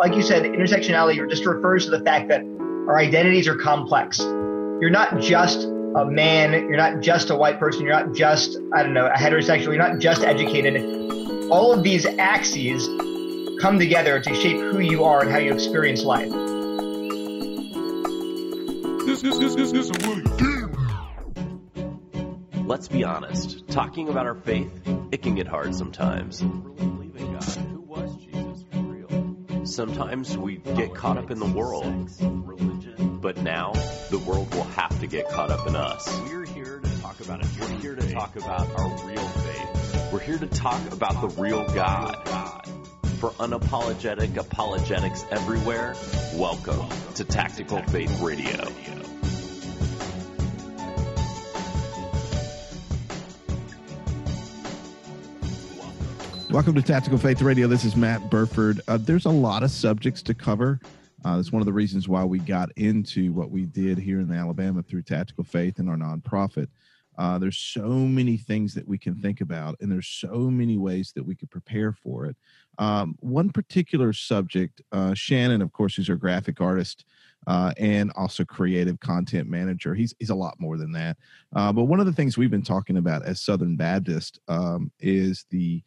like you said, intersectionality just refers to the fact that our identities are complex. You're not just a man, you're not just a white person, you're not just, I don't know, a heterosexual, you're not just educated. All of these axes come together to shape who you are and how you experience life. This, this, this, this, this Let's be honest. Talking about our faith, it can get hard sometimes. Sometimes we get caught up in the world. But now, the world will have to get caught up in us. We're here to talk about it. We're here to talk about our real faith. We're here to talk about the real God. For unapologetic apologetics everywhere, welcome to Tactical Faith Radio. Welcome to Tactical Faith Radio. This is Matt Burford. Uh, there's a lot of subjects to cover. Uh, that's one of the reasons why we got into what we did here in Alabama through Tactical Faith and our nonprofit. Uh, there's so many things that we can think about, and there's so many ways that we could prepare for it. Um, one particular subject, uh, Shannon, of course, is our graphic artist uh, and also creative content manager. He's he's a lot more than that. Uh, but one of the things we've been talking about as Southern Baptist um, is the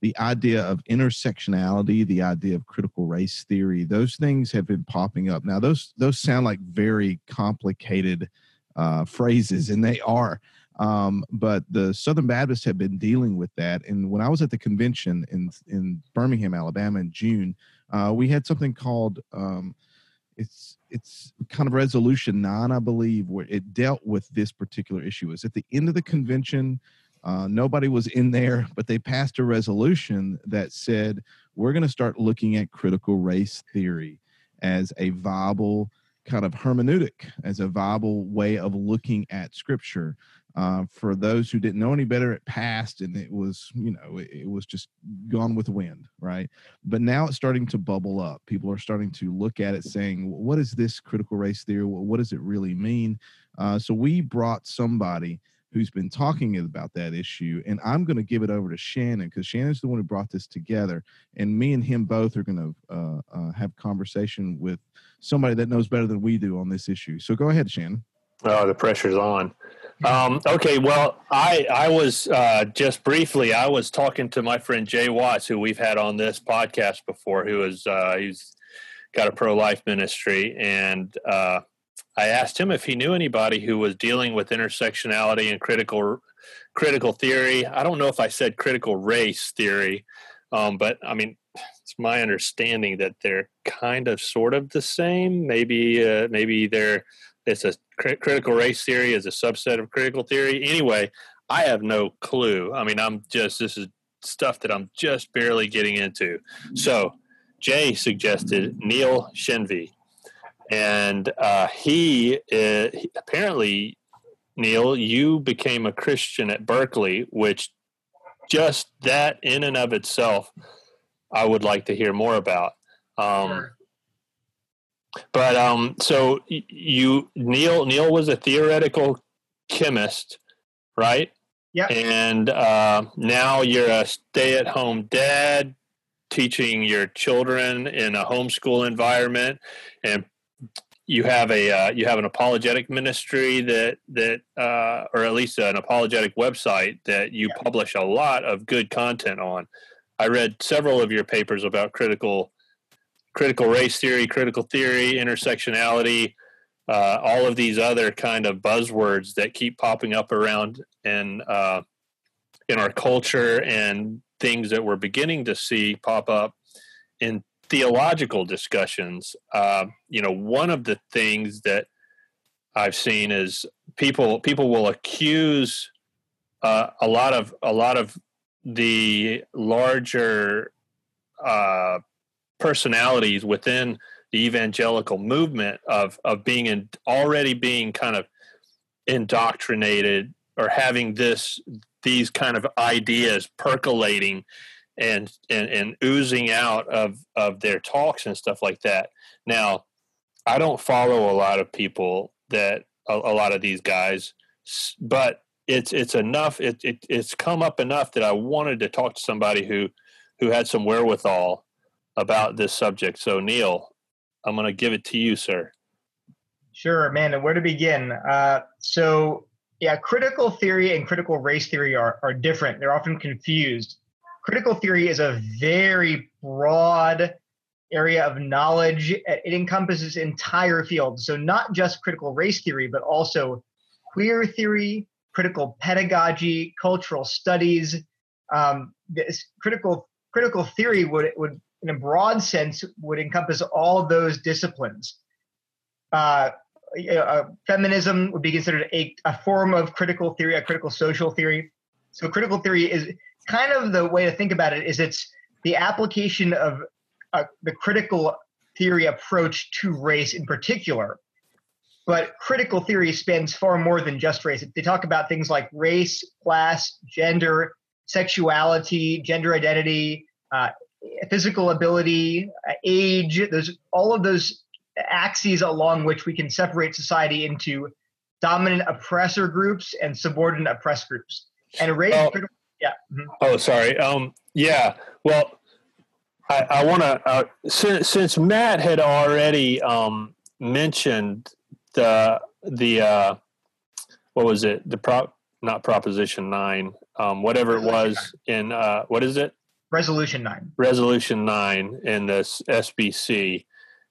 the idea of intersectionality, the idea of critical race theory, those things have been popping up. Now, those those sound like very complicated uh, phrases, and they are. Um, but the Southern Baptists have been dealing with that. And when I was at the convention in in Birmingham, Alabama, in June, uh, we had something called um, it's it's kind of resolution nine, I believe, where it dealt with this particular issue. Is at the end of the convention uh, nobody was in there, but they passed a resolution that said we're going to start looking at critical race theory as a viable kind of hermeneutic, as a viable way of looking at scripture. Uh, for those who didn't know any better, it passed and it was, you know, it, it was just gone with the wind, right? But now it's starting to bubble up. People are starting to look at it saying, what is this critical race theory? What does it really mean? Uh, so we brought somebody who's been talking about that issue. And I'm going to give it over to Shannon because Shannon's the one who brought this together. And me and him both are going to uh, uh, have conversation with somebody that knows better than we do on this issue. So go ahead, Shannon. Oh, the pressure's on. Um, okay, well, I I was uh, just briefly. I was talking to my friend Jay Watts, who we've had on this podcast before. Who is uh, he's got a pro life ministry, and uh, I asked him if he knew anybody who was dealing with intersectionality and critical critical theory. I don't know if I said critical race theory, um, but I mean, it's my understanding that they're kind of sort of the same. Maybe uh, maybe they're it's a cr- critical race theory is a subset of critical theory. Anyway, I have no clue. I mean, I'm just this is stuff that I'm just barely getting into. So Jay suggested Neil Shenvi and uh, he, uh, apparently Neil, you became a Christian at Berkeley, which just that in and of itself, I would like to hear more about. Um, sure. But um, so you, Neil, Neil was a theoretical chemist, right? Yeah. And uh, now you're a stay-at-home dad, teaching your children in a homeschool environment, and you have a uh, you have an apologetic ministry that that uh, or at least an apologetic website that you yeah. publish a lot of good content on. I read several of your papers about critical critical race theory, critical theory, intersectionality, uh, all of these other kind of buzzwords that keep popping up around in uh, in our culture and things that we're beginning to see pop up in theological discussions, uh, you know, one of the things that I've seen is people people will accuse uh, a lot of a lot of the larger uh, personalities within the evangelical movement of of being in, already being kind of indoctrinated or having this these kind of ideas percolating and and and oozing out of of their talks and stuff like that. Now, I don't follow a lot of people that a, a lot of these guys, but it's it's enough. It, it it's come up enough that I wanted to talk to somebody who who had some wherewithal about this subject. So, Neil, I'm going to give it to you, sir. Sure, man. And where to begin? Uh, so, yeah, critical theory and critical race theory are, are different. They're often confused. Critical theory is a very broad area of knowledge. It encompasses entire fields. So, not just critical race theory, but also queer theory, critical pedagogy, cultural studies. Um, this critical critical theory would would, in a broad sense, would encompass all those disciplines. Uh, uh, feminism would be considered a, a form of critical theory, a critical social theory. So, critical theory is kind of the way to think about it. Is it's the application of uh, the critical theory approach to race in particular. But critical theory spans far more than just race. They talk about things like race, class, gender, sexuality, gender identity, uh, physical ability, uh, age. Those all of those axes along which we can separate society into dominant oppressor groups and subordinate oppressed groups. And race, oh, yeah. Mm-hmm. Oh, sorry. Um, yeah. Well, I, I want to uh, since since Matt had already um, mentioned the the uh, what was it the prop not proposition nine um, whatever it was in uh, what is it resolution nine resolution nine in this SBC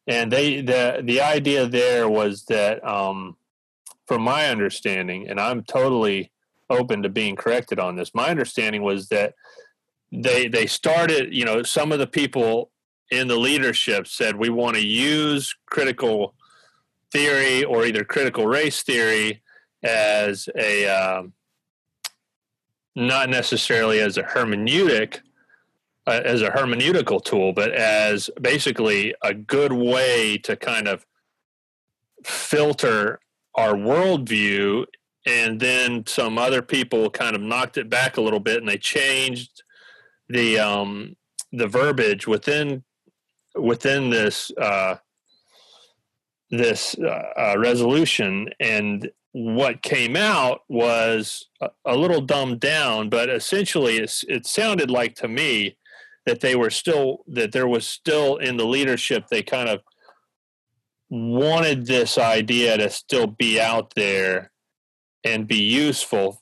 and they the the idea there was that um, from my understanding and I'm totally open to being corrected on this. My understanding was that they they started you know some of the people in the leadership said we want to use critical theory or either critical race theory as a um, not necessarily as a hermeneutic uh, as a hermeneutical tool but as basically a good way to kind of filter our worldview and then some other people kind of knocked it back a little bit and they changed the um, the verbiage within within this uh, this uh, uh, resolution, and what came out was a, a, little dumbed down, but essentially it sounded like to me that they were still that there was still in the leadership they kind of wanted this idea to still be out there and be useful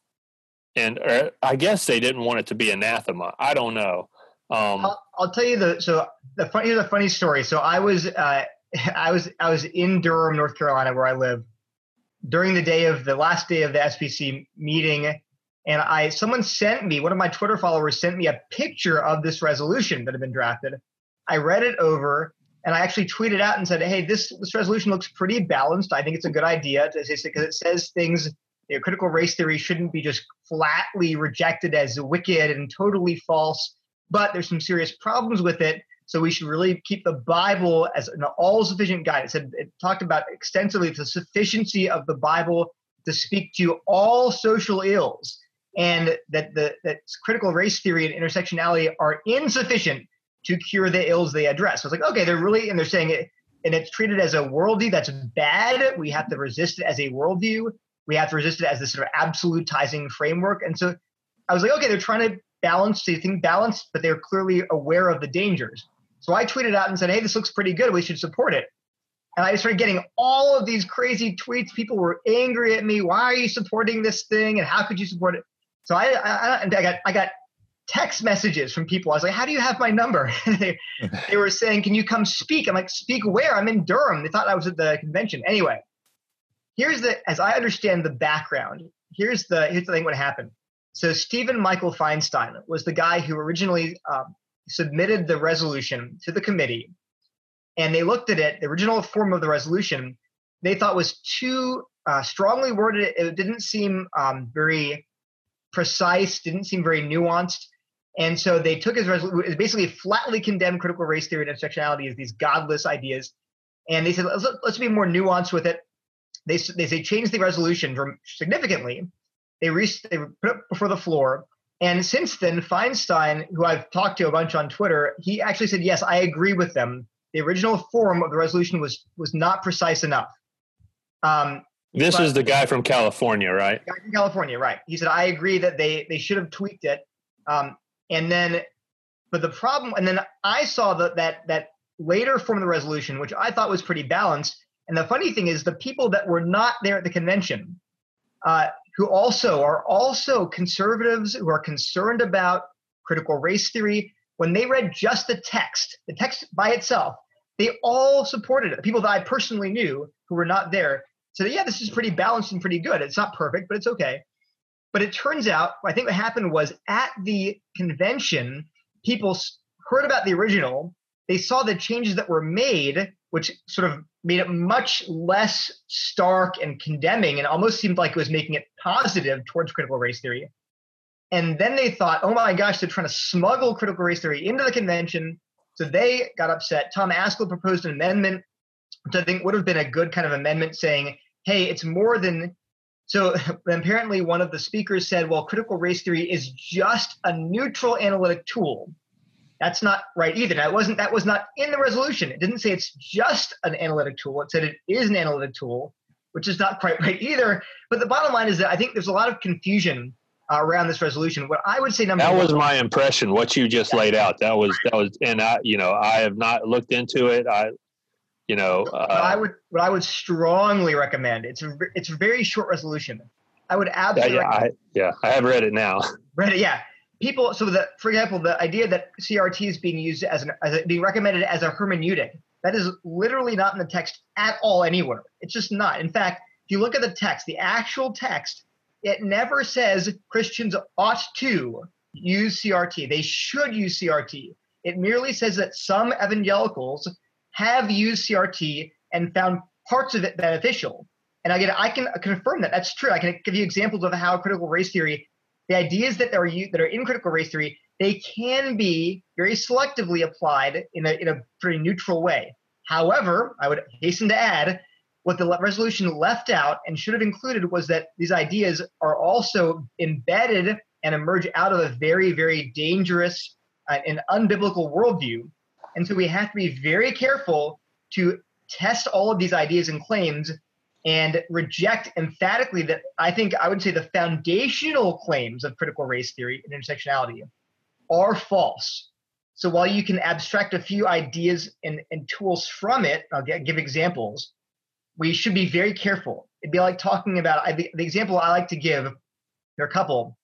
and uh, I guess they didn't want it to be anathema. I don't know. Um, I'll, I'll, tell you the so the funny here's a funny story. So I was uh, I was I was in Durham, North Carolina, where I live, during the day of the last day of the SBC meeting, and I someone sent me one of my Twitter followers sent me a picture of this resolution that had been drafted. I read it over and I actually tweeted out and said, "Hey, this this resolution looks pretty balanced. I think it's a good idea because it says things you know, critical race theory shouldn't be just flatly rejected as wicked and totally false, but there's some serious problems with it. So we should really keep the Bible as an all-sufficient guide. It said it talked about extensively the sufficiency of the Bible to speak to all social ills, and that the that critical race theory and intersectionality are insufficient to cure the ills they address. So it's like, okay, they're really and they're saying it, and it's treated as a worldview that's bad. We have to resist it as a worldview we have to resist it as this sort of absolutizing framework. And so I was like, okay, they're trying to balance, they think balance, but they're clearly aware of the dangers. So I tweeted out and said, hey, this looks pretty good. We should support it. And I started getting all of these crazy tweets. People were angry at me. Why are you supporting this thing? And how could you support it? So I, I, I got, I got text messages from people. I was like, how do you have my number? they, they were saying, can you come speak? I'm like, speak where? I'm in Durham. They thought I was at the convention. Anyway, here's the as I understand the background. Here's the here's the thing what happened. So Stephen Michael Feinstein was the guy who originally um, submitted the resolution to the committee, and they looked at it. The original form of the resolution they thought was too uh, strongly worded. It didn't seem um, very precise. Didn't seem very nuanced. And so they took his resolution, basically flatly condemned critical race theory and intersectionality as these godless ideas. And they said, let's, let's be more nuanced with it they they say change the resolution significantly. They re, they put it before the floor, and since then, Feinstein, who I've talked to a bunch on Twitter, he actually said, "Yes, I agree with them. The original form of the resolution was was not precise enough." Um, this is the guy from California, right? Guy from California, right? He said, "I agree that they they should have tweaked it." Um, and then, But the problem, and then I saw that that that later form of the resolution, which I thought was pretty balanced. And the funny thing is, the people that were not there at the convention, uh, who also are also conservatives who are concerned about critical race theory, when they read just the text, the text by itself, they all supported it. People that I personally knew who were not there said, yeah, this is pretty balanced and pretty good. It's not perfect, but it's okay. But it turns out, I think what happened was at the convention, people heard about the original, they saw the changes that were made, which sort of made it much less stark and condemning and almost seemed like it was making it positive towards critical race theory. And then they thought, oh my gosh, they're trying to smuggle critical race theory into the convention. So they got upset. Tom Ascol proposed an amendment, which I think would have been a good kind of amendment saying, hey, it's more than. So apparently, one of the speakers said, well, critical race theory is just a neutral analytic tool. That's not right either. That wasn't that was not in the resolution. It didn't say it's just an analytic tool. It said it is an analytic tool, which is not quite right either. But the bottom line is that I think there's a lot of confusion uh, around this resolution. What I would say number that one, was my impression. What you just laid out. That was that was, and I, you know, I have not looked into it. I, you know, uh, I would what I would strongly recommend. It's a it's a very short resolution. I would absolutely. Yeah, yeah, I, yeah, I have read it now. Read it, yeah. People, so that for example, the idea that CRT is being used as an as a, being recommended as a hermeneutic that is literally not in the text at all anywhere. It's just not. In fact, if you look at the text, the actual text it never says Christians ought to use CRT. They should use CRT. It merely says that some evangelicals have used CRT and found parts of it beneficial. And again, I can confirm that that's true. I can give you examples of how critical race theory, the ideas that are that are in critical race theory, they can be very selectively applied in a in a pretty neutral way. However, I would hasten to add what the resolution left out and should have included was that these ideas are also embedded and emerge out of a very, very dangerous uh, and unbiblical worldview. And so we have to be very careful to test all of these ideas and claims and reject emphatically that I think I would say the foundational claims of critical race theory and intersectionality are false. So while you can abstract a few ideas and, and tools from it, I'll get, give examples we should be very careful. It'd be like talking about I, the, the example I like to give. There are a couple,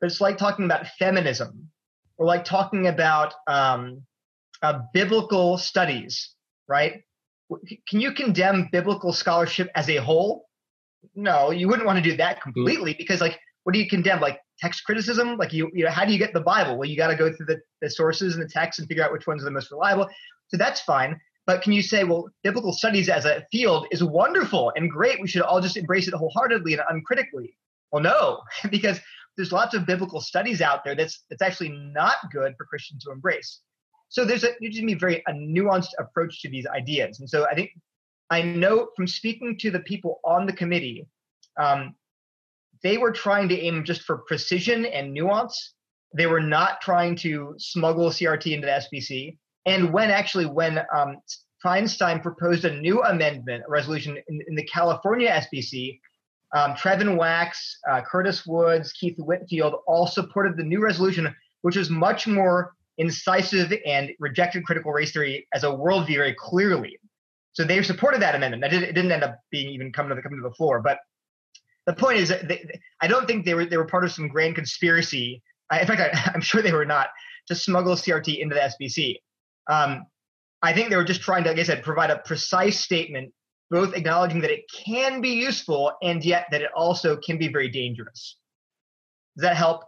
but it's like talking about feminism, or like talking about um, uh, biblical studies. Right? Can you condemn biblical scholarship as a whole? No, you wouldn't want to do that mm-hmm. completely because, like, what do you condemn? Like text criticism? Like, you, you know, how do you get the Bible? Well, you got to go through the, the sources and the text and figure out which ones are the most reliable. So that's fine. But can you say, well, biblical studies as a field is wonderful and great. We should all just embrace it wholeheartedly and uncritically. Well, no, because there's lots of biblical studies out there that's that's actually not good for Christians to embrace. So there's a you just need very a nuanced approach to these ideas. And so I think I know from speaking to the people on the committee, um, they were trying to aim just for precision and nuance. They were not trying to smuggle CRT into the SBC. And when actually, when um, Feinstein proposed a new amendment, a resolution in, in the California SBC, um, Trevin Wax, uh, Curtis Woods, Keith Whitfield all supported the new resolution, which was much more incisive and rejected critical race theory as a worldview very clearly. So they supported that amendment. That it didn't end up being even coming to the coming to the floor. But the point is, they, I don't think they were they were part of some grand conspiracy. I, in fact, I, I'm sure they were not to smuggle CRT into the SBC. Um, I think they were just trying to, like I said, provide a precise statement, both acknowledging that it can be useful and yet that it also can be very dangerous. Does that help?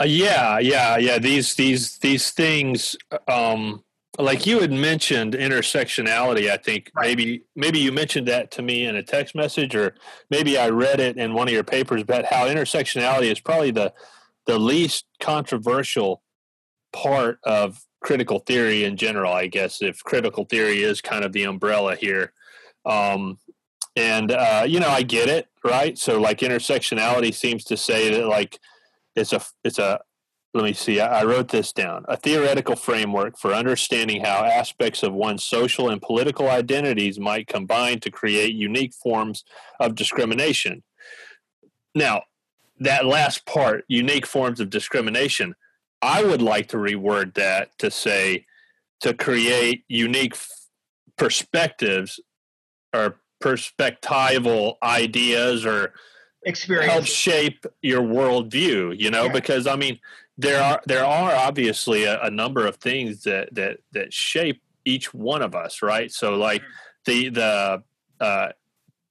Uh, yeah, yeah, yeah. These these these things, um, like you had mentioned, intersectionality. I think right. maybe maybe you mentioned that to me in a text message, or maybe I read it in one of your papers about how intersectionality is probably the the least controversial part of critical theory in general, I guess, if critical theory is kind of the umbrella here. Um, and, uh, you know, I get it, right? So, like, intersectionality seems to say that, like, it's a, it's a, let me see, I, I wrote this down a theoretical framework for understanding how aspects of one's social and political identities might combine to create unique forms of discrimination. Now, that last part, unique forms of discrimination, I would like to reword that to say to create unique perspectives or perspectival ideas or experience help shape your worldview you know yeah. because i mean there are there are obviously a, a, number of things that that that shape each one of us right so like mm-hmm. the the uh,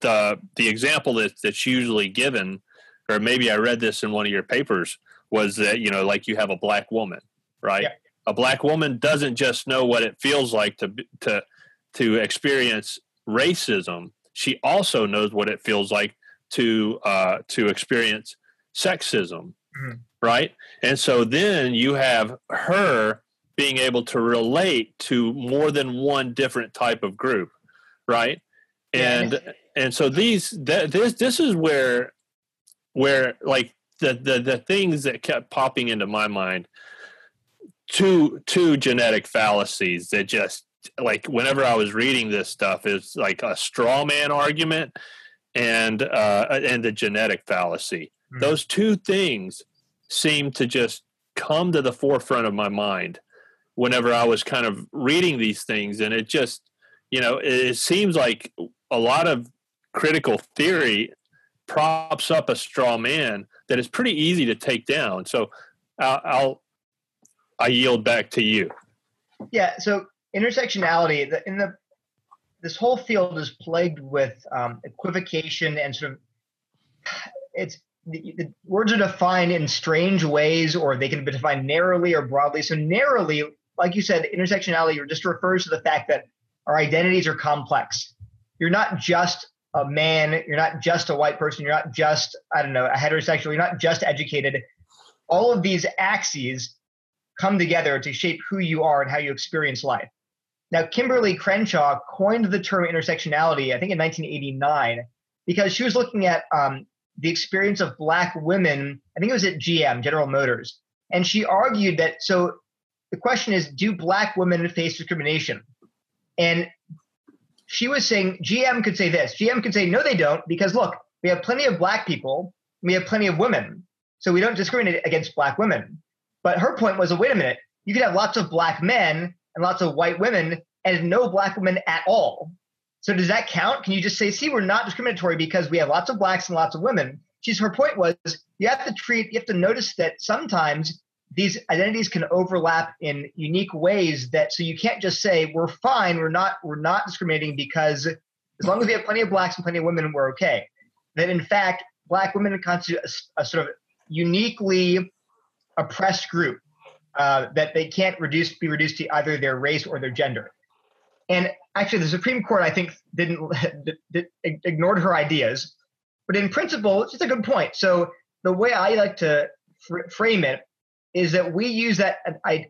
the the example that that's usually given or maybe i read this in one of your papers was that you know like you have a black woman right yeah. a black woman doesn't just know what it feels like to to to experience racism she also knows what it feels like to uh, to experience sexism, mm-hmm. right? And so then you have her being able to relate to more than one different type of group, right? And yeah. and so these that this this is where where like the, the the things that kept popping into my mind two two genetic fallacies that just like whenever I was reading this stuff is like a straw man argument and uh, and the genetic fallacy. Mm-hmm. Those two things seem to just come to the forefront of my mind whenever I was kind of reading these things, and it just you know it, it seems like a lot of critical theory props up a straw man that is pretty easy to take down. So I'll, I'll I yield back to you. Yeah. So intersectionality in the this whole field is plagued with um, equivocation and sort of it's the, the, words are defined in strange ways or they can be defined narrowly or broadly. So narrowly like you said intersectionality just refers to the fact that our identities are complex. You're not just a man you're not just a white person you're not just i don't know a heterosexual you're not just educated. All of these axes come together to shape who you are and how you experience life now, Kimberly Crenshaw coined the term intersectionality, I think in 1989, because she was looking at um, the experience of Black women. I think it was at GM, General Motors. And she argued that so the question is do Black women face discrimination? And she was saying GM could say this GM could say, no, they don't, because look, we have plenty of Black people, we have plenty of women. So we don't discriminate against Black women. But her point was, well, wait a minute, you could have lots of Black men and lots of white women and no black women at all. So does that count? Can you just say, see, we're not discriminatory because we have lots of blacks and lots of women? She's her point was you have to treat, you have to notice that sometimes these identities can overlap in unique ways that so you can't just say we're fine, we're not, we're not discriminating because as long as we have plenty of blacks and plenty of women, we're okay. That in fact, black women constitute a, a sort of uniquely oppressed group uh, that they can't reduce be reduced to either their race or their gender. And actually, the Supreme Court, I think, didn't did, did, ignored her ideas, but in principle, it's just a good point. So the way I like to fr- frame it is that we use that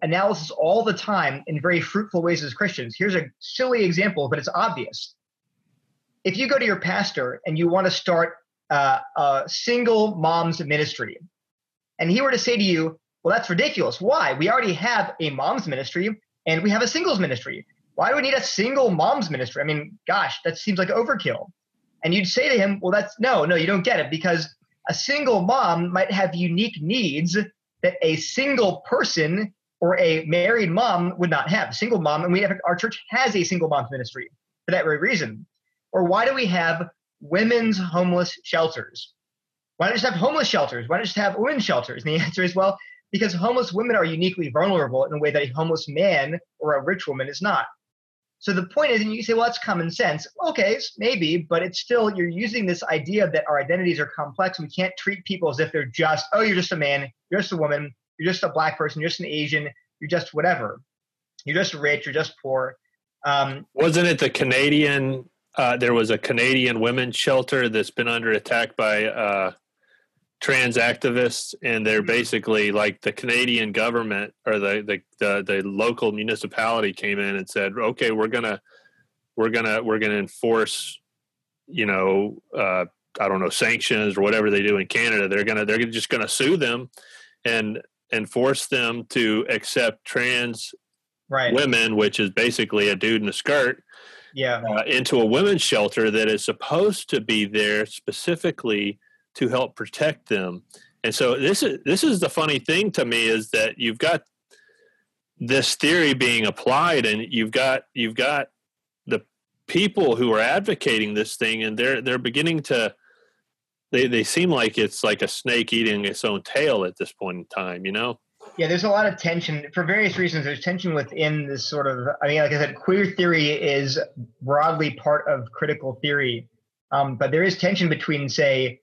analysis all the time in very fruitful ways as Christians. Here's a silly example, but it's obvious. If you go to your pastor and you want to start uh, a single mom's ministry, and he were to say to you, well, that's ridiculous. Why? We already have a mom's ministry and we have a singles ministry. Why do we need a single mom's ministry? I mean, gosh, that seems like overkill. And you'd say to him, well, that's no, no, you don't get it because a single mom might have unique needs that a single person or a married mom would not have. A single mom, and we have our church has a single mom's ministry for that very reason. Or why do we have women's homeless shelters? Why not just have homeless shelters? Why not just have women's shelters? And the answer is, well, because homeless women are uniquely vulnerable in a way that a homeless man or a rich woman is not. So the point is, and you say, well, that's common sense. Okay, maybe, but it's still, you're using this idea that our identities are complex. We can't treat people as if they're just, oh, you're just a man, you're just a woman, you're just a black person, you're just an Asian, you're just whatever. You're just rich, you're just poor. Um, Wasn't it the Canadian? Uh, there was a Canadian women's shelter that's been under attack by uh, trans activists and they're mm-hmm. basically like the Canadian government or the, the the the, local municipality came in and said okay we're gonna we're gonna we're gonna enforce you know uh, I don't know sanctions or whatever they do in Canada they're gonna they're just gonna sue them and and force them to accept trans right. women which is basically a dude in a skirt yeah uh, into a women's shelter that is supposed to be there specifically to help protect them. And so this is this is the funny thing to me is that you've got this theory being applied, and you've got you've got the people who are advocating this thing, and they're they're beginning to they they seem like it's like a snake eating its own tail at this point in time. You know. Yeah, there's a lot of tension for various reasons. There's tension within this sort of. I mean, like I said, queer theory is broadly part of critical theory, um, but there is tension between, say,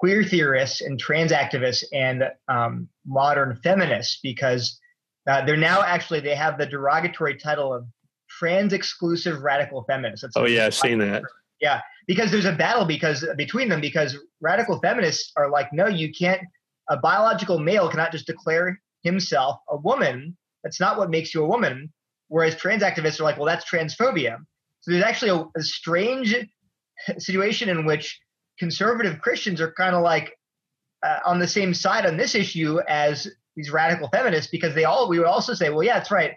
queer theorists and trans activists and um, modern feminists because uh, they're now actually they have the derogatory title of trans exclusive radical feminists. That's oh yeah, I've seen that. Yeah, because there's a battle because between them because radical feminists are like, no, you can't. A biological male cannot just declare himself a woman. That's not what makes you a woman. Whereas trans activists are like, well, that's transphobia. So there's actually a, a strange situation in which conservative Christians are kind of like uh, on the same side on this issue as these radical feminists because they all we would also say, well, yeah, that's right.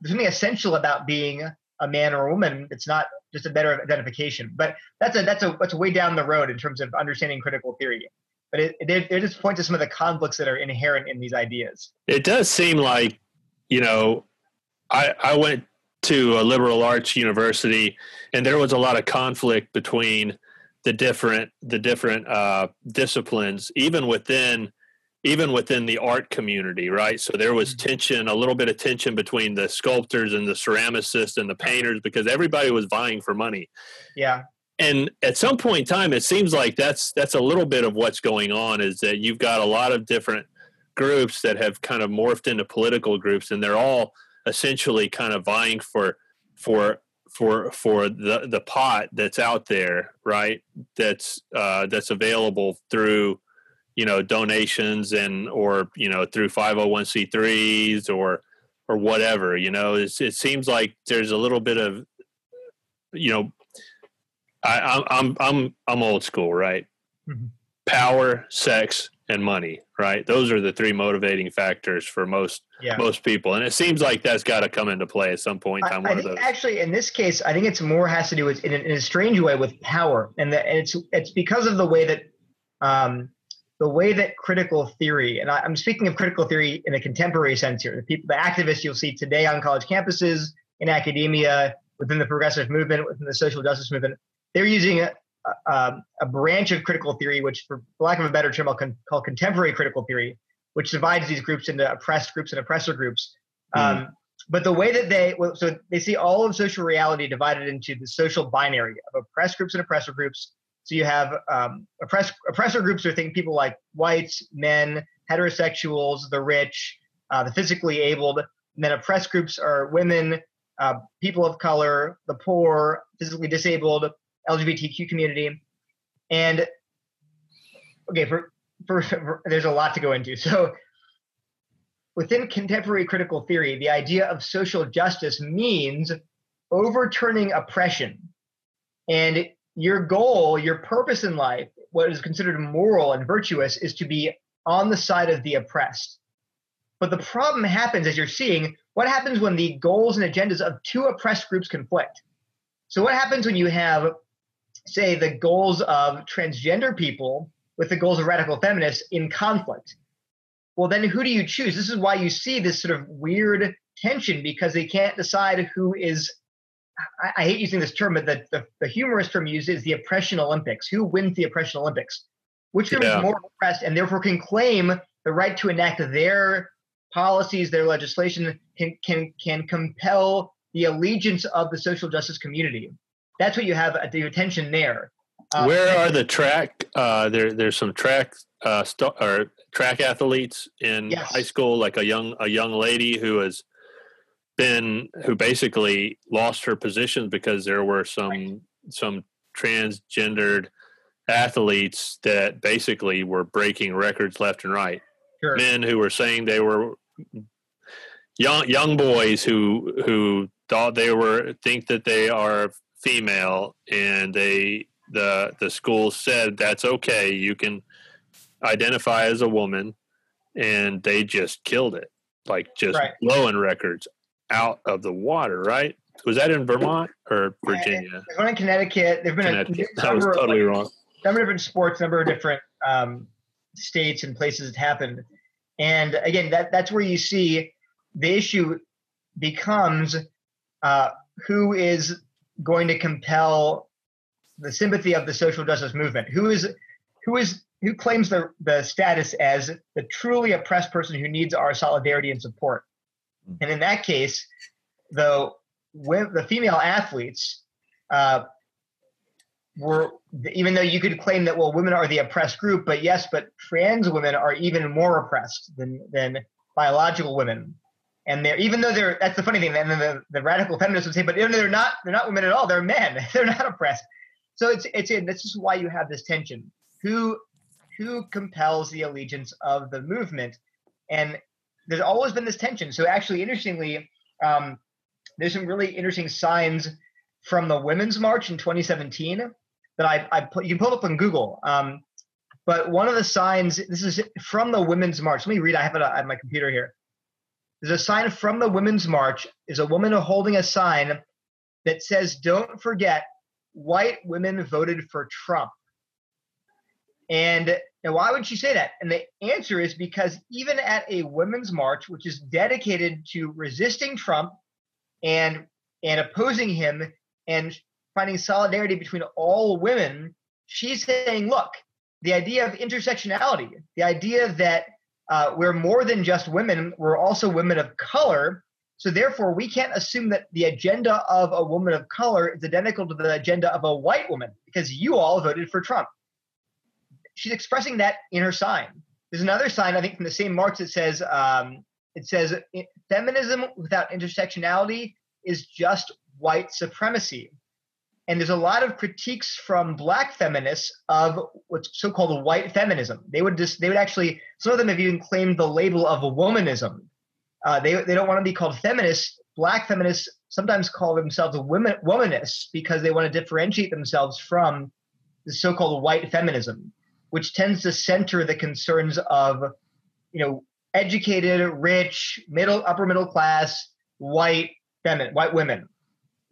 There's something essential about being a man or a woman. It's not just a better identification. But that's a that's a that's way down the road in terms of understanding critical theory. But it, it, it just points to some of the conflicts that are inherent in these ideas. It does seem like, you know, I I went to a liberal arts university, and there was a lot of conflict between the different the different uh, disciplines, even within even within the art community, right? So there was mm-hmm. tension, a little bit of tension between the sculptors and the ceramicists and the painters because everybody was vying for money. Yeah. And at some point in time, it seems like that's that's a little bit of what's going on. Is that you've got a lot of different groups that have kind of morphed into political groups, and they're all essentially kind of vying for for for for the the pot that's out there, right? That's uh, that's available through you know donations and or you know through 501c3s or or whatever. You know, it's, it seems like there's a little bit of you know, I, I'm I'm I'm old school, right? Mm-hmm. Power, sex, and money, right? Those are the three motivating factors for most yeah. most people, and it seems like that's got to come into play at some point in time. I, I think actually, in this case, I think it's more has to do with in, in a strange way with power, and, the, and it's it's because of the way that um, the way that critical theory, and I, am speaking of critical theory in a contemporary sense here, the people, the activists you'll see today on college campuses, in academia, within the progressive movement, within the social justice movement, they're using a, um, a branch of critical theory, which, for lack of a better term, I'll con- call contemporary critical theory, which divides these groups into oppressed groups and oppressor groups. Mm. Um, but the way that they, well, so they see all of social reality divided into the social binary of oppressed groups and oppressor groups. So you have um, oppress, oppressor groups are think people like whites, men, heterosexuals, the rich, uh, the physically abled. And then oppressed groups are women, uh, people of color, the poor, physically disabled, LGBTQ community. And okay, for, for, for there's a lot to go into. So within contemporary critical theory, the idea of social justice means overturning oppression. And your goal, your purpose in life, what is considered moral and virtuous, is to be on the side of the oppressed. But the problem happens, as you're seeing, what happens when the goals and agendas of two oppressed groups conflict? So, what happens when you have say, the goals of transgender people with the goals of radical feminists in conflict. Well, then who do you choose? This is why you see this sort of weird tension because they can't decide who is. I, I hate using this term, but the, the, the, humorous term used is the oppression Olympics. Who wins the oppression Olympics? Which group yeah. is more oppressed and therefore can claim the right to enact their policies, their legislation, can, can, can compel the allegiance of the social justice community that's what you have at the attention there. Um, Where are the track? Uh, there, there's some track uh, st- or track athletes in yes. high school, like a young a young lady who has been who basically lost her positions because there were some right. some transgendered athletes that basically were breaking records left and right. Sure. Men who were saying they were young young boys who who thought they were think that they are female, and they the the school said that's okay. You can identify as a woman, and they just killed it, like just right. blowing records out of the water. Right? Was that in Vermont or Virginia? There's one in Connecticut. There've been Connecticut. a number was totally of, wrong. Number of different sports, number of different um, states and places it happened. And again, that that's where you see the issue becomes uh, who is going to compel the sympathy of the social justice movement? Who is who is who claims the, the status as the truly oppressed person who needs our solidarity and support? And in that case, the the female athletes uh, were even though you could claim that well women are the oppressed group but yes but trans women are even more oppressed than than biological women and they're even though they're that's the funny thing and then the, the radical feminists would say but even though they're not they're not women at all they're men they're not oppressed so it's it's this is why you have this tension who who compels the allegiance of the movement and there's always been this tension so actually interestingly um, there's some really interesting signs from the women's march in 2017 that I, I put, you can pull up on Google. Um, but one of the signs, this is from the Women's March. Let me read. I have it on my computer here. There's a sign from the Women's March. Is a woman holding a sign that says, "Don't forget, white women voted for Trump." And now, why would she say that? And the answer is because even at a women's march, which is dedicated to resisting Trump and and opposing him and finding solidarity between all women, she's saying, look, the idea of intersectionality, the idea that uh, we're more than just women, we're also women of color. So therefore, we can't assume that the agenda of a woman of color is identical to the agenda of a white woman because you all voted for Trump. She's expressing that in her sign. There's another sign, I think, from the same march that says, um, it says, feminism without intersectionality is just white supremacy. And there's a lot of critiques from black feminists of what's so-called white feminism. They would just they would actually some of them have even claimed the label of a womanism. Uh, they they don't want to be called feminists. Black feminists sometimes call themselves a women womanists because they want to differentiate themselves from the so-called white feminism, which tends to center the concerns of you know educated, rich, middle upper middle class white feminine white women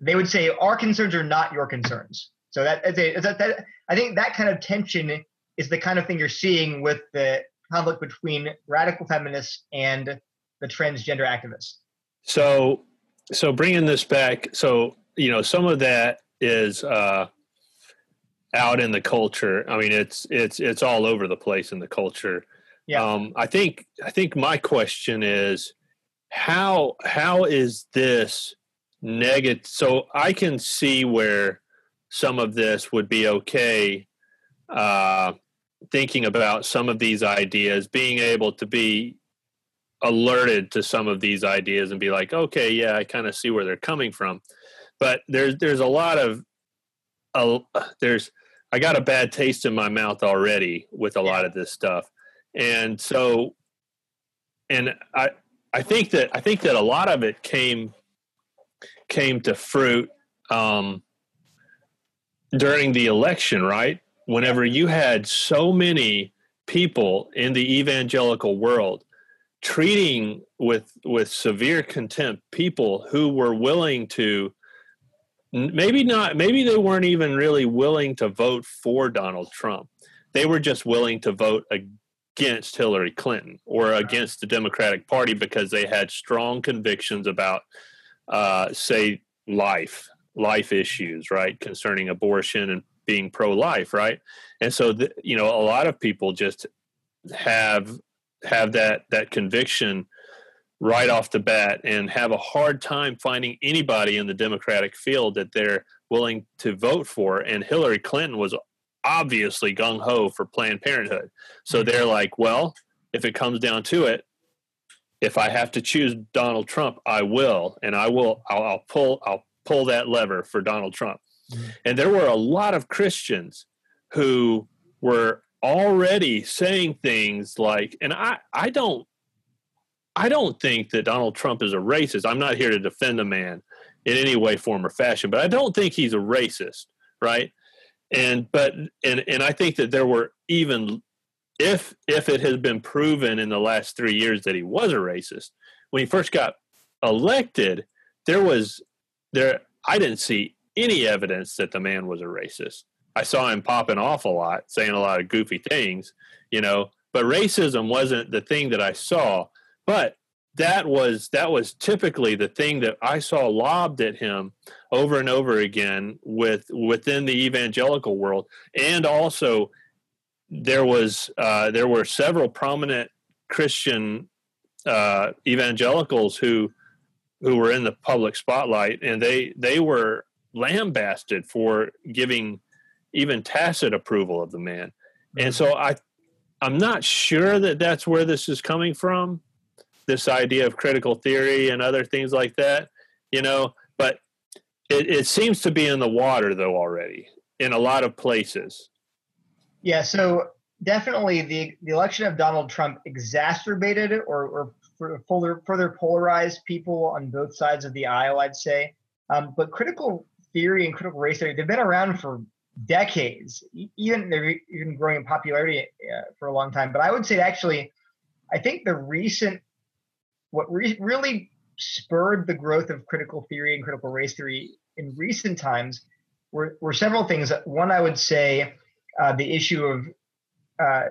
they would say our concerns are not your concerns. So that, a, that, that I think that kind of tension is the kind of thing you're seeing with the conflict between radical feminists and the transgender activists. So, so bringing this back, so you know, some of that is uh, out in the culture. I mean, it's it's it's all over the place in the culture. Yeah. Um, I think I think my question is how how is this negative. So I can see where some of this would be okay. Uh, thinking about some of these ideas, being able to be alerted to some of these ideas and be like, okay, yeah, I kind of see where they're coming from. But there's there's a lot of uh, there's I got a bad taste in my mouth already with a lot of this stuff, and so and I I think that I think that a lot of it came came to fruit um, during the election, right? Whenever you had so many people in the evangelical world treating with with severe contempt people who were willing to maybe not maybe they weren't even really willing to vote for Donald Trump. They were just willing to vote against Hillary Clinton or against the Democratic Party because they had strong convictions about uh, say life life issues right concerning abortion and being pro-life right? And so you know a lot of people just have have that that conviction right off the bat and have a hard time finding anybody in the democratic field that they're willing to vote for. And hillary clinton was obviously gung-ho for planned parenthood. So they're like well if it comes down to it if I have to choose Donald Trump, I will, and I will. I'll, I'll pull. I'll pull that lever for Donald Trump. Mm-hmm. And there were a lot of Christians who were already saying things like, and I, I don't, I don't think that Donald Trump is a racist. I'm not here to defend the man in any way, form, or fashion, but I don't think he's a racist, right? And but and and I think that there were even if if it has been proven in the last three years that he was a racist, when he first got elected, there was there I didn't see any evidence that the man was a racist. I saw him popping off a lot, saying a lot of goofy things, you know, but racism wasn't the thing that I saw. But that was that was typically the thing that I saw lobbed at him over and over again with within the evangelical world, and also there was uh, there were several prominent Christian uh, evangelicals who who were in the public spotlight, and they they were lambasted for giving even tacit approval of the man, and so I I'm not sure that that's where this is coming from this idea of critical theory and other things like that, you know, but it, it seems to be in the water though already in a lot of places. Yeah, so definitely the, the election of Donald Trump exacerbated or, or further, further polarized people on both sides of the aisle, I'd say. Um, but critical theory and critical race theory, they've been around for decades. Even they're even growing in popularity uh, for a long time. But I would say actually, I think the recent what re- really spurred the growth of critical theory and critical race theory in recent times were, were several things. One, I would say uh, the issue of uh,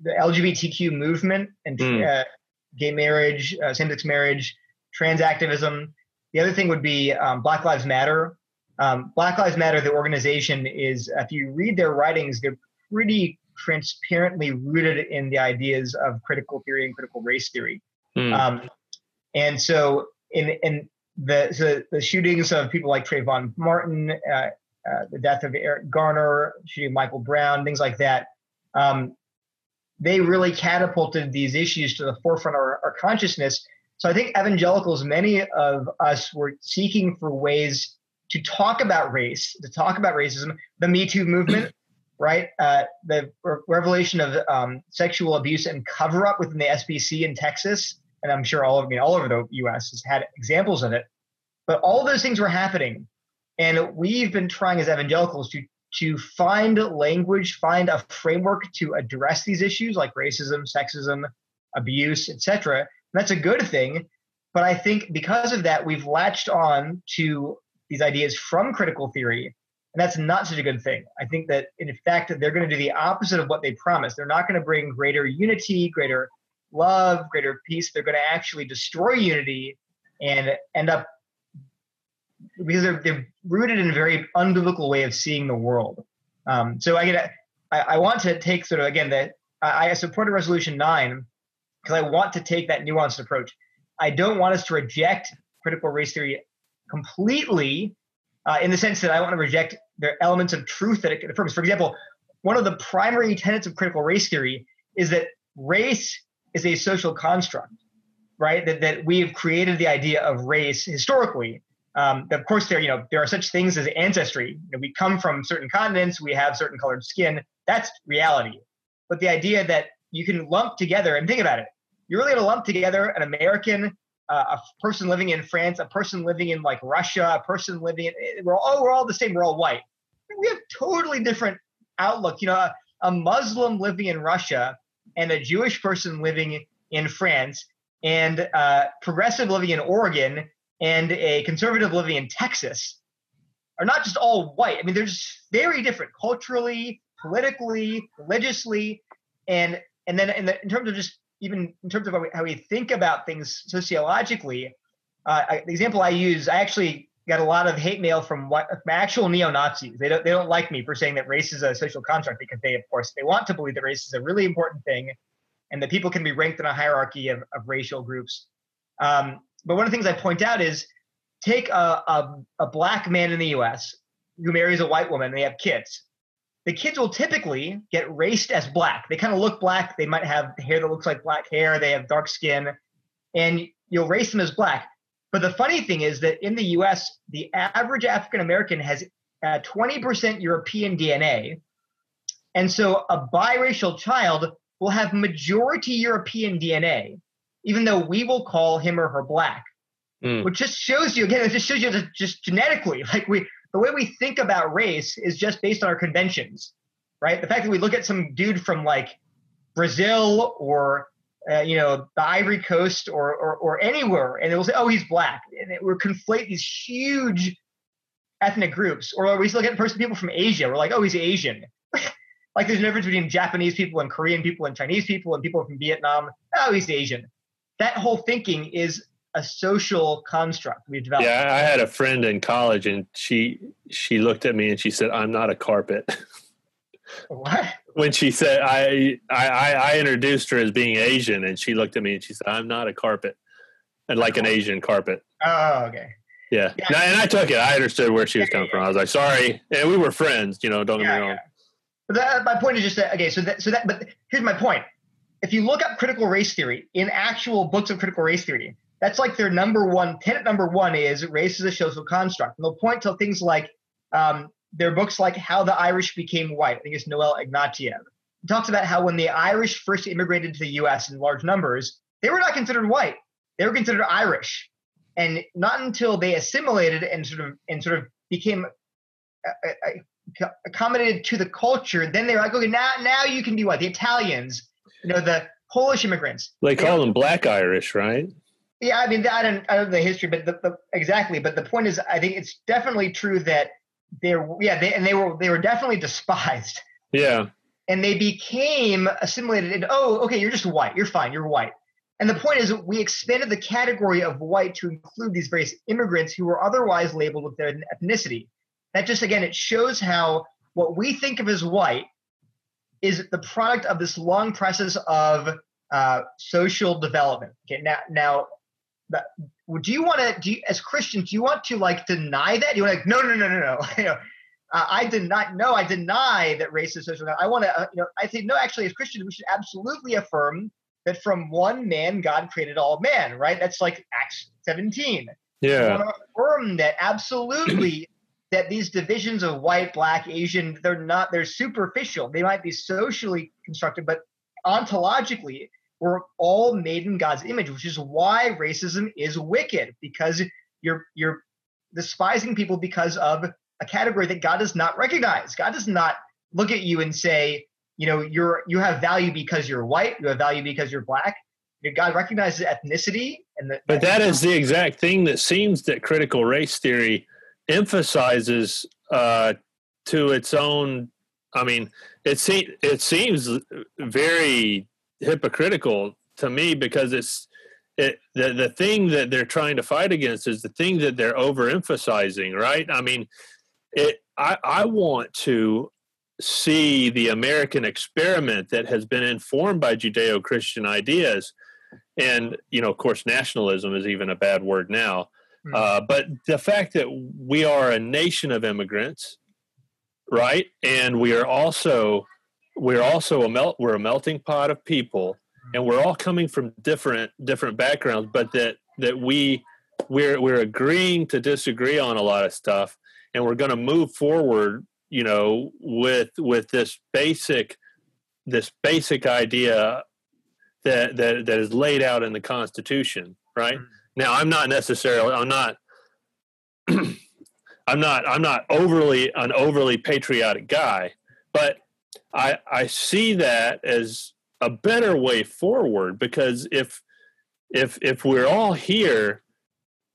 the LGBTQ movement and mm. uh, gay marriage, uh, same sex marriage, trans activism. The other thing would be um, Black Lives Matter. Um, Black Lives Matter, the organization, is, if you read their writings, they're pretty transparently rooted in the ideas of critical theory and critical race theory. Mm. Um, and so in in the so the shootings of people like Trayvon Martin, uh, uh, the death of Eric Garner, shooting Michael Brown, things like that, um, they really catapulted these issues to the forefront of our, our consciousness. So I think evangelicals, many of us, were seeking for ways to talk about race, to talk about racism. The Me Too movement, right? Uh, the re- revelation of um, sexual abuse and cover up within the SBC in Texas and I'm sure all of I mean all over the U.S. has had examples of it. But all those things were happening, and we've been trying as evangelicals to to find language, find a framework to address these issues like racism, sexism, abuse, etc. That's a good thing. But I think because of that, we've latched on to these ideas from critical theory, and that's not such a good thing. I think that in fact that they're going to do the opposite of what they promise. They're not going to bring greater unity, greater love, greater peace, they're going to actually destroy unity and end up because they're, they're rooted in a very unbiblical way of seeing the world. Um, so I get I, I, want to take sort of again that I, I supported resolution nine because I want to take that nuanced approach. I don't want us to reject critical race theory completely uh, in the sense that I want to reject the elements of truth that it affirms. For example, one of the primary tenets of critical race theory is that race is a social construct, right? That, that we have created the idea of race historically. Um, of course, there you know there are such things as ancestry. You know, we come from certain continents, we have certain colored skin. That's reality. But the idea that you can lump together and think about it, you're really going to lump together an American, uh, a person living in France, a person living in like Russia, a person living in we're all, oh we're all the same. We're all white. We have totally different outlook. You know, a, a Muslim living in Russia and a Jewish person living in France and uh, progressive living in Oregon and a conservative living in Texas are not just all white. I mean, they're just very different culturally, politically, religiously, and and then in, the, in terms of just even in terms of how we, how we think about things sociologically. Uh, I, the example I use, I actually got a lot of hate mail from what actual neo Nazis. They don't they don't like me for saying that race is a social construct because they of course they want to believe that race is a really important thing, and that people can be ranked in a hierarchy of, of racial groups. Um, but one of the things I point out is take a, a, a black man in the U.S. who marries a white woman and they have kids. The kids will typically get raced as black. They kind of look black. They might have hair that looks like black hair. They have dark skin, and you'll race them as black but the funny thing is that in the US, the average African American has uh, 20% European DNA. And so a biracial child will have majority European DNA, even though we will call him or her black. Mm. Which just shows you again, it just shows you that just genetically, like we the way we think about race is just based on our conventions, right? The fact that we look at some dude from like Brazil or uh, you know, the Ivory Coast or, or, or anywhere, and it will say, oh, he's black. And it will conflate these huge ethnic groups. Or we look at person, people from Asia, we're like, oh, he's Asian. Like there's no difference between Japanese people and Korean people and Chinese people and people from Vietnam. Oh, he's Asian. That whole thinking is a social construct we've developed. Yeah, I had a friend in college, and she she looked at me and she said, "I'm not a carpet." What? when she said I, I I introduced her as being Asian, and she looked at me and she said, "I'm not a carpet," and like an uh-huh. Asian carpet. Oh, okay. Yeah, Yeah. No, and I took it. I understood where she was Yeah, coming yeah, from. I was like, "Sorry," and we were friends. You know, don't get me wrong. But that, my point is just that okay. So that so that but here's my point. If you look up critical race theory in actual books of critical race theory, that's like their number one tenet. Number one is race is a social construct. And they'll point to things like um, their books like How the Irish Became White. I think it's Noel Ignatiev. Talks about how when the Irish first immigrated to the U.S. in large numbers, they were not considered white; they were considered Irish, and not until they assimilated and sort of and sort of became uh, uh, uh, accommodated to the culture, then they're like, okay, now now you can be white. The Italians, you know, the Polish immigrants. They call them Black Irish, right? Yeah, I mean, I don't, I don't know the history, but the, the, exactly. But the point is, I think it's definitely true that they're, yeah, they, and they were, they were definitely despised, Yeah, and they became assimilated. And oh, okay, you're just white. You're fine. You're white. And the point is, we expanded the category of white to include these various immigrants who were otherwise labeled with their ethnicity. That just again, it shows how what we think of as white is the product of this long process of uh, social development. Okay, now, now, do you want to, do you, as Christians, do you want to like deny that? You want to like, no, no, no, no, no. you know, uh, I did not. No, I deny that race is social. I want to, uh, you know, I say no. Actually, as Christians, we should absolutely affirm that from one man God created all man. Right? That's like Acts 17. We yeah, want to affirm that absolutely that these divisions of white, black, Asian, they're not, they're superficial. They might be socially constructed, but ontologically, we're all made in God's image, which is why racism is wicked, because you're you're despising people because of a category that God does not recognize. God does not look at you and say, you know, you're you have value because you're white, you have value because you're black. God recognizes ethnicity and the, but that is the exact thing that seems that critical race theory emphasizes uh, to its own. I mean, it se- it seems very hypocritical to me because it's it the the thing that they're trying to fight against is the thing that they're overemphasizing, right? I mean, it. I I want to see the American experiment that has been informed by Judeo-Christian ideas, and you know, of course, nationalism is even a bad word now. Hmm. Uh, but the fact that we are a nation of immigrants, right, and we are also we're also a melt we're a melting pot of people, and we're all coming from different different backgrounds, but that that we we're we're agreeing to disagree on a lot of stuff, and we're going to move forward, you know, with with this basic this basic idea that that that is laid out in the Constitution, right? Mhm. Now, I'm not necessarily I'm not I'm not I'm not overly an overly patriotic guy, but I I see that as a better way forward because if if if we're all here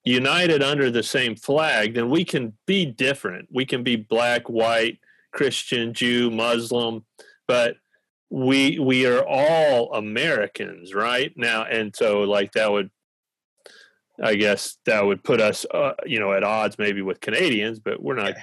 united under the same flag, then we can be different. We can be black, white, Christian, Jew, Muslim, but we we are all Americans, right? Now and so like that would I guess that would put us uh, you know at odds maybe with Canadians, but we're not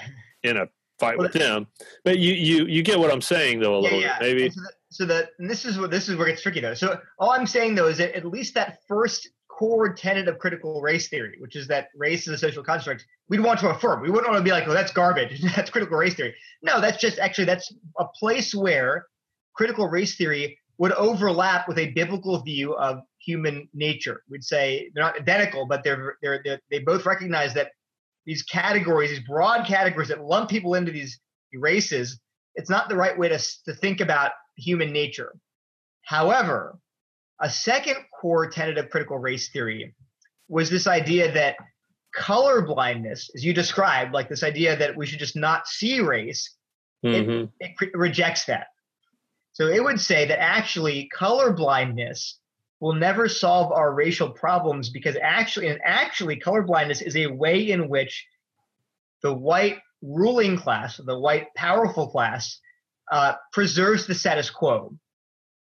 in a fight Well, with them. But you you you get what I'm saying though a little bit maybe. So that, so that and this is what this is where it gets tricky though. So all I'm saying though is that at least that first core tenet of critical race theory, which is that race is a social construct, we'd want to affirm. We wouldn't want to be like, oh, that's garbage. that's critical race theory. No, that's just actually that's a place where critical race theory would overlap with a biblical view of human nature. We'd say they're not identical, but they're, they're, they're they both recognize that these categories, these broad categories that lump people into these races, it's not the right way to, to think about human nature. However, a second core tenet of critical race theory was this idea that color blindness, as you described, like this idea that we should just not see race, Mhm. it cre- rejects that. So it would say that actually color blindness will never solve our racial problems because actually and actually color blindness is a way in which the white ruling class, the white powerful class, uh, preserves the status quo.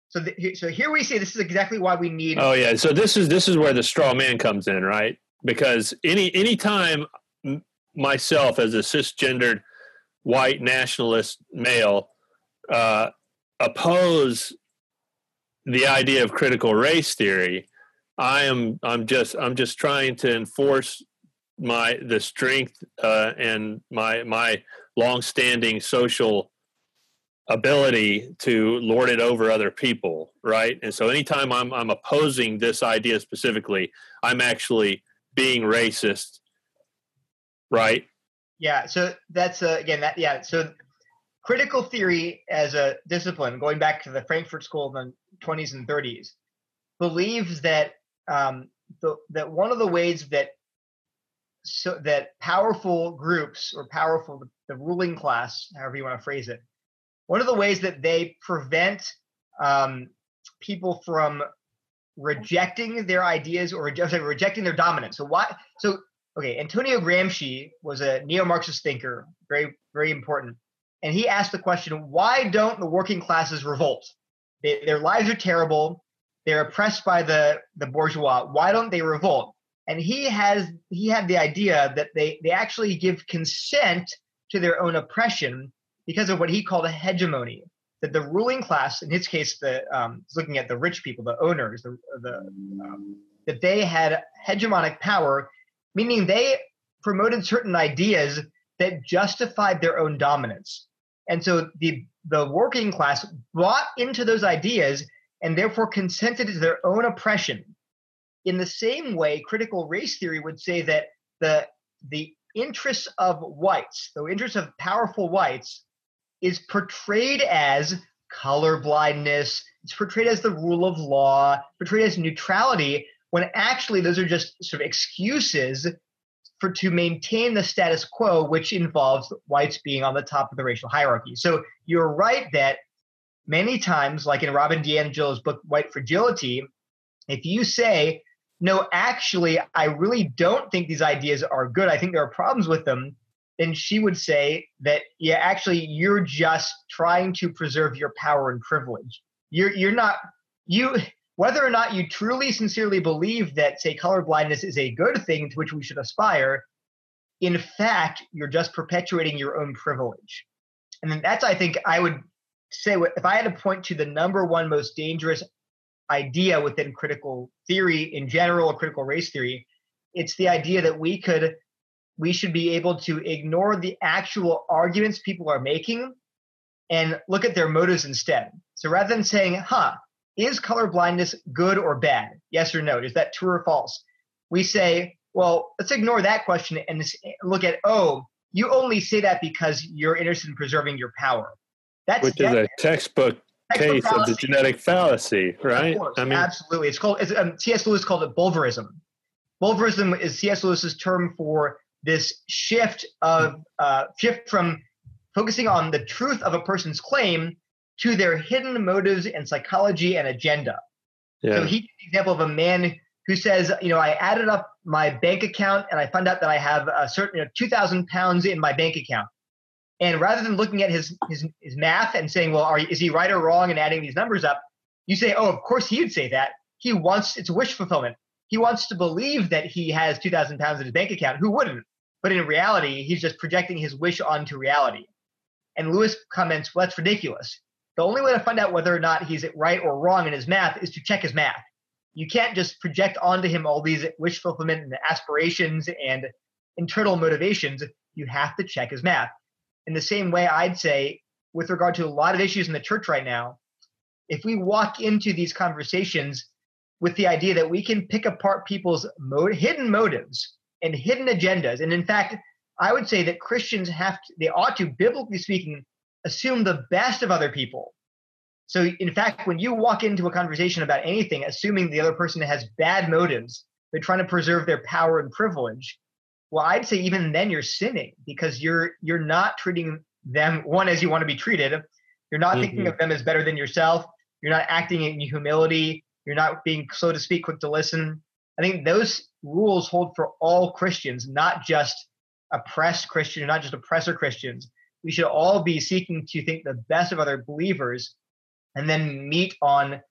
So, the, so here we see this is exactly why we need. Oh yeah, so this is this is where the straw man comes in, right? Because any any time myself as a cisgendered white nationalist male uh, oppose the idea of critical race theory, I am I'm just I'm just trying to enforce my the strength uh, and my my longstanding social ability to lord it over other people, right? And so anytime I'm I'm opposing this idea specifically, I'm actually being racist, right? Yeah. So that's uh, again that yeah. So critical theory as a discipline, going back to the Frankfurt School in the 20s and 30s, believes that um, the, that one of the ways that so that powerful groups or powerful the, ruling class, however you want to phrase it, one of the ways that they prevent um, people from rejecting their ideas or rejecting their dominance. So why? So okay, Antonio Gramsci was a neo-Marxist thinker, very very important, and he asked the question: Why don't the working classes revolt? They, their lives are terrible. They're oppressed by the the bourgeois. Why don't they revolt? And he has he had the idea that they they actually give consent to their own oppression because of what he called a hegemony. That the ruling class, in his case, the um, looking at the rich people, the owners, the, the um, that they had hegemonic power, meaning they promoted certain ideas that justified their own dominance. And so the the working class bought into those ideas and therefore consented to their own oppression. In the same way, critical race theory would say that the the interests of whites, the interests of powerful whites, is portrayed as color blindness. It's portrayed as the rule of law, portrayed as neutrality, when actually those are just sort of excuses for to maintain the status quo, which involves whites being on the top of the racial hierarchy. So you're right that many times, like in Robin DiAngelo's book White Fragility, if you say, no, actually, I really don't think these ideas are good. I think there are problems with them. Then she would say that, yeah, actually, you're just trying to preserve your power and privilege. You're you're not you whether or not you truly sincerely believe that say colorblindness is a good thing to which we should aspire in fact you're just perpetuating your own privilege. And then that's i think i would say if i had to point to the number one most dangerous idea within critical theory in general critical race theory it's the idea that we could we should be able to ignore the actual arguments people are making and look at their motives instead. So rather than saying huh is color blindness good or bad? Yes or no? Is that true or false? We say, well, let's ignore that question and look at, oh, you only say that because you're interested in preserving your power. That's which is a textbook, textbook case fallacy. of the genetic fallacy, right? Course, I mean, absolutely. It's called. It's, um, C.S. Lewis called it bulverism. Bulverism is C.S. Lewis's term for this shift of uh, shift from focusing on the truth of a person's claim to their hidden motives and psychology and agenda. Yeah. So he gives the example of a man who says, you know, I added up my bank account and I found out that I have a certain, you know, 2,000 pounds in my bank account. And rather than looking at his, his, his math and saying, well, are, is he right or wrong and adding these numbers up, you say, oh, of course he'd say that. He wants, it's wish fulfillment. He wants to believe that he has 2,000 pounds in his bank account. Who wouldn't? But in reality, he's just projecting his wish onto reality. And Lewis comments, well, that's ridiculous. The only way to find out whether or not he's right or wrong in his math is to check his math. You can't just project onto him all these wish fulfillment and aspirations and internal motivations. You have to check his math. In the same way, I'd say, with regard to a lot of issues in the church right now, if we walk into these conversations with the idea that we can pick apart people's hidden motives and hidden agendas, and in fact, I would say that Christians have to, they ought to, biblically speaking, assume the best of other people. So, in fact, when you walk into a conversation about anything, assuming the other person has bad motives, they're trying to preserve their power and privilege. Well, I'd say even then you're sinning because you're you're not treating them one as you want to be treated. You're not mm-hmm. thinking of them as better than yourself. You're not acting in humility. You're not being so to speak, quick to listen. I think those rules hold for all Christians, not just oppressed Christians, not just oppressor Christians we should all be seeking to think the best of other believers and then meet on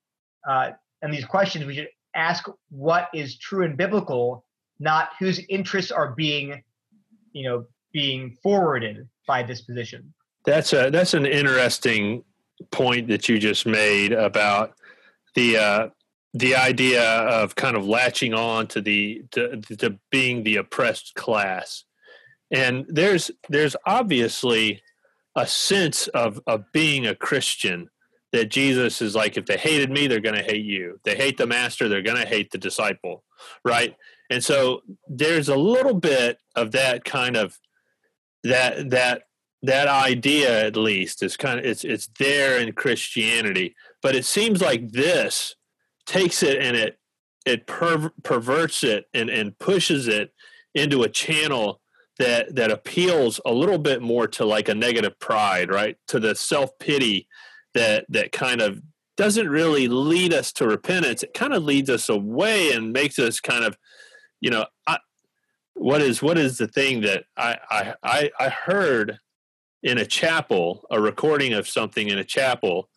uh, and these questions we should ask what is true and biblical not whose interests are being you know being forwarded by this position. That's a that's an interesting point that you just made about the uh, the idea of kind of latching on to the to, to being the oppressed class and there's there's obviously a sense of of being a christian that jesus is like if they hated me they're going to hate you. They hate the master they're going to hate the disciple right? And so there's a little bit of that kind of that that that idea at least is kind of it's it's there in christianity. But it seems like this takes it and it it per- perverts it and and pushes it into a channel that that appeals a little bit more to like a negative pride right? To the self-pity that that kind of doesn't really lead us to repentance. It kind of leads us away and makes us kind of you know I, what is what is the thing that I, I i heard in a chapel a recording of something in a chapel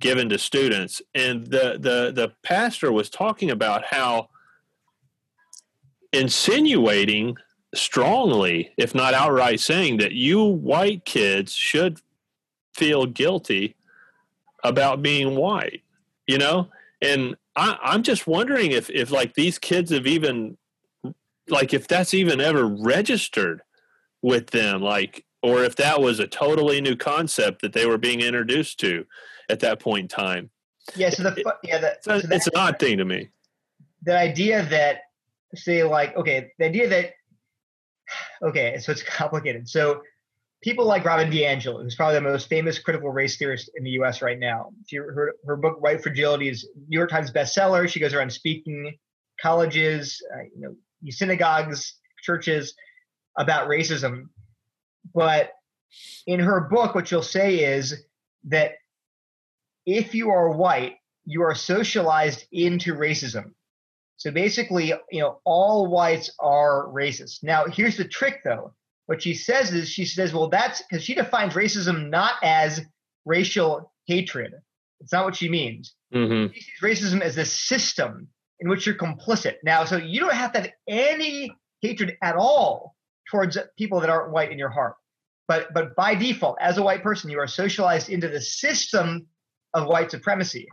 given to students and the the the pastor was talking about how insinuating strongly if not outright saying that you white kids should feel guilty about being white you know and I, i'm just wondering if if like these kids have even like if that's even ever registered with them like or if that was a totally new concept that they were being introduced to at that point in time. Yeah, so the yeah, the, so so it's an odd thing to me. The idea that say like okay, the idea that okay, so it's complicated. So people like Robin DiAngelo, who's probably the most famous critical race theorist in the U.S. right now. She, her her book White Fragility is New York Times bestseller. She goes around speaking colleges, uh, you know, synagogues, churches about racism. But in her book, what she'll say is that if you are white, you are socialized into racism. So basically, you know, all whites are racist. Now, here's the trick though. What she says is she says, well, that's because she defines racism not as racial hatred. It's not what she means. Mm-hmm. She sees racism as a system in which you're complicit. Now, so you don't have to have any hatred at all towards people that aren't white in your heart. But but by default, as a white person, you are socialized into the system of white supremacy.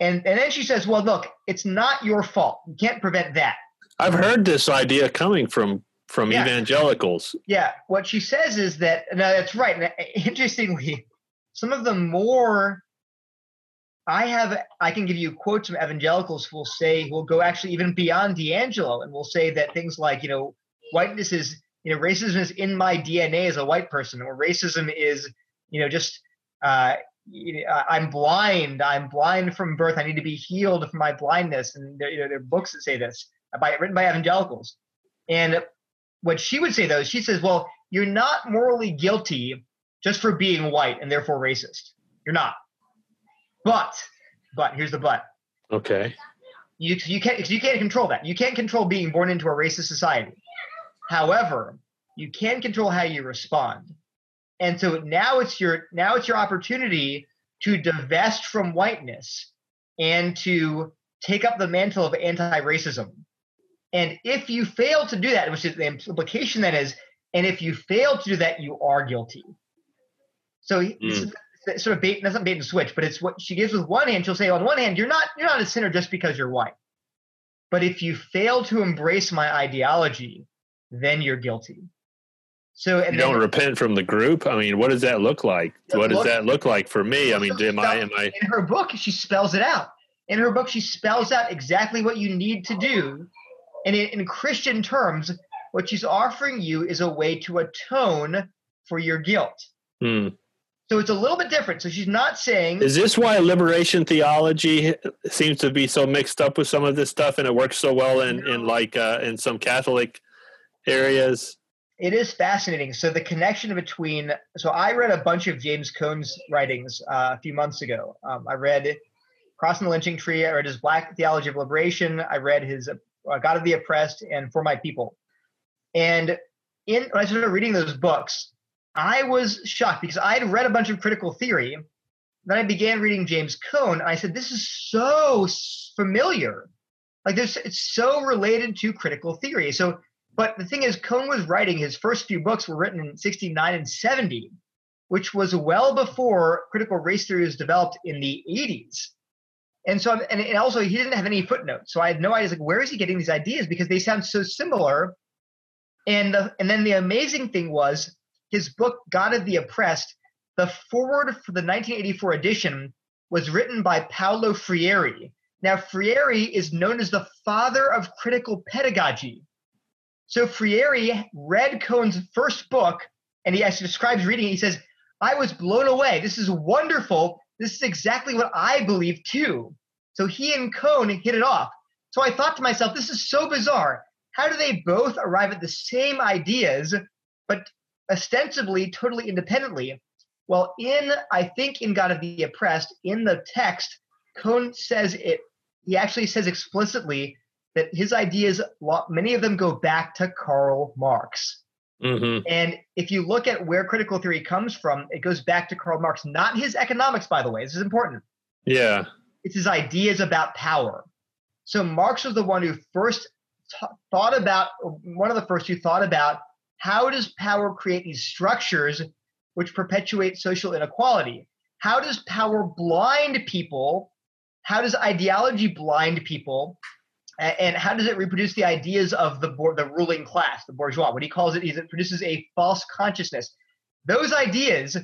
And and then she says, "Well, look, it's not your fault. You can't prevent that." I've heard this idea coming from from Yeah. evangelicals. Yeah, what she says is that no, that's right. And interestingly, some of the more I have, I can give you quotes from evangelicals who will say, who will go actually even beyond DiAngelo and will say that things like, you know, whiteness is, you know, racism is in my DNA as a white person, or racism is, you know, just, uh, you know, I- I'm blind. I'm blind from birth. I need to be healed from my blindness. And there, you know, there are books that say this by written by evangelicals. And what she would say though, she says, well, you're not morally guilty just for being white and therefore racist. You're not. But, but here's the but. Okay. You you can't you can't control that. You can't control being born into a racist society. However, you can control how you respond. And so now it's your now it's your opportunity to divest from whiteness and to take up the mantle of anti-racism. And if you fail to do that, which is the implication that is, and if you fail to do that, you are guilty. So hmm. is it's sort of bait, that's not bait and switch, but it's what she gives with one hand. She'll say, on one hand, you're not you're not a sinner just because you're white. But if you fail to embrace my ideology, then you're guilty. So and You don't repent from the group. I mean, what does that look like? What does that look like for me? I mean, am I am I in her book she spells it out in her book she spells out exactly what you need to do and in, in christian terms what she's offering you is a way to atone for your guilt hmm. so it's a little bit different so she's not saying Is this why liberation theology seems to be so mixed up with some of this stuff, and it works so well in in like uh, in some Catholic areas? It is fascinating so the connection between so i read a bunch of james cone's writings uh, a few months ago um, i read crossing the lynching tree i read his black theology of liberation i read his uh, god of the oppressed and for my people and in when i started reading those books I was shocked because I had read a bunch of critical theory. Then I began reading James Cone, and I said, "This is so familiar. Like this, it's so related to critical theory." So, but the thing is, Cone was writing his first few books were written in '69 and '70, which was well before critical race theory was developed in the '80s. And so, and, also, he didn't have any footnotes, so I had no idea. Like, where is he getting these ideas? Because they sound so similar. And the, and then the amazing thing was his book God of the Oppressed. The foreword for the 1984 edition was written by Paulo Freire. Now, Freire is known as the father of critical pedagogy. So Freire read Cone's first book, and he actually describes reading. It. He says, "I was blown away. This is wonderful. This is exactly what I believe too." So he and Cone hit it off. So I thought to myself, this is so bizarre. How do they both arrive at the same ideas, but ostensibly totally independently? Well, in I think in God of the Oppressed, in the text, Cone says it. He actually says explicitly that his ideas, many of them go back to Karl Marx. Mm-hmm. And if you look at where critical theory comes from, it goes back to Karl Marx, not his economics, by the way. This is important. Yeah. It's his ideas about power. So Marx was the one who first t- thought about, one of the first who thought about how does power create these structures which perpetuate social inequality? How does power blind people? How does ideology blind people? And how does it reproduce the ideas of the the ruling class, the bourgeois? What he calls it is it produces a false consciousness. Those ideas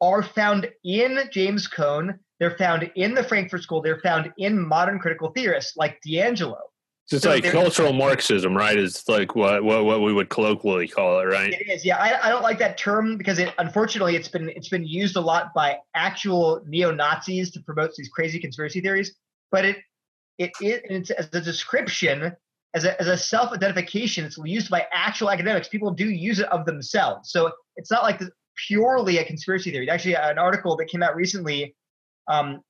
are found in James Cone. They're found in the Frankfurt School. They're found in modern critical theorists like DiAngelo. So it's so like cultural Marxism, right? Is like what, what what we would colloquially call it, right? It is. Yeah, I, I don't like that term because it unfortunately it's been it's been used a lot by actual neo Nazis to promote these crazy conspiracy theories. But it it, it it's as a description as a, as a self identification. It's used by actual academics. People do use it of themselves. So it's not like purely a conspiracy theory. Actually, an article that came out recently um,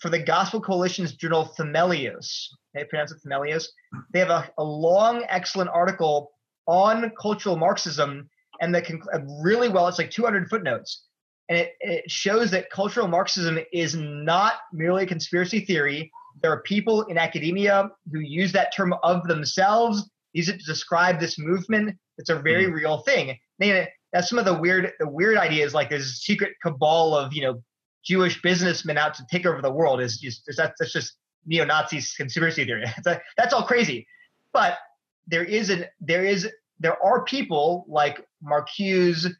for the Gospel Coalition's journal Themelios they pronounce it Themelios. They have a, a long, excellent article on cultural Marxism, and that can really well. It's like 200 footnotes, and it, it shows that cultural Marxism is not merely a conspiracy theory. There are people in academia who use that term of themselves, use it to describe this movement. It's a very mm. real thing. They, that's some of the weird, the weird ideas. Like there's a secret cabal of you know Jewish businessmen out to take over the world. Is just that's, that's just neo-Nazi conspiracy theory. that's all crazy. But there is an there is there are people like Marcuse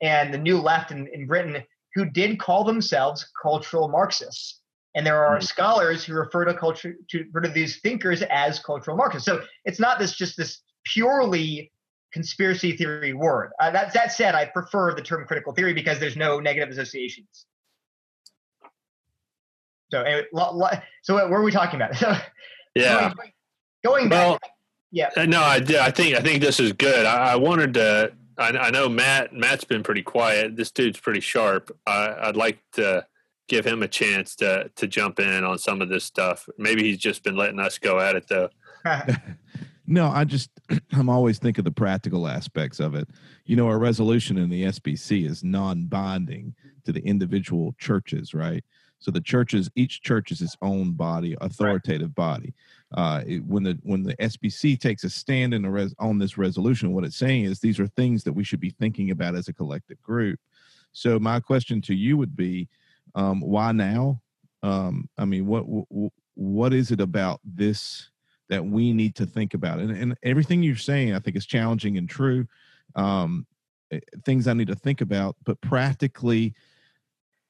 and the New Left in, in Britain who did call themselves cultural Marxists. And there are mm-hmm. scholars who refer to culture to refer to these thinkers as cultural Marxists. So it's not this just this purely conspiracy theory word. Uh, that that said, I prefer the term critical theory because there's no negative associations. So, anyway, so what were we talking about? yeah. Going, going back. Well, yeah. Uh, no, I I think I think this is good. I, I wanted to. I, I, know Matt. Matt's been pretty quiet. This dude's pretty sharp. I, I'd like to give him a chance to to jump in on some of this stuff. Maybe he's just been letting us go at it though. no, I just I'm always thinking the practical aspects of it. You know, our resolution in the SBC is non-binding to the individual churches, right? So the churches, each church is its own body, authoritative right. body. Uh, it, when the when the SBC takes a stand in the res, on this resolution, what it's saying is these are things that we should be thinking about as a collective group. So my question to you would be, um, why now? Um, I mean, what, what what is it about this that we need to think about? And, and everything you're saying, I think, is challenging and true. Um, eh, things I need to think about, but practically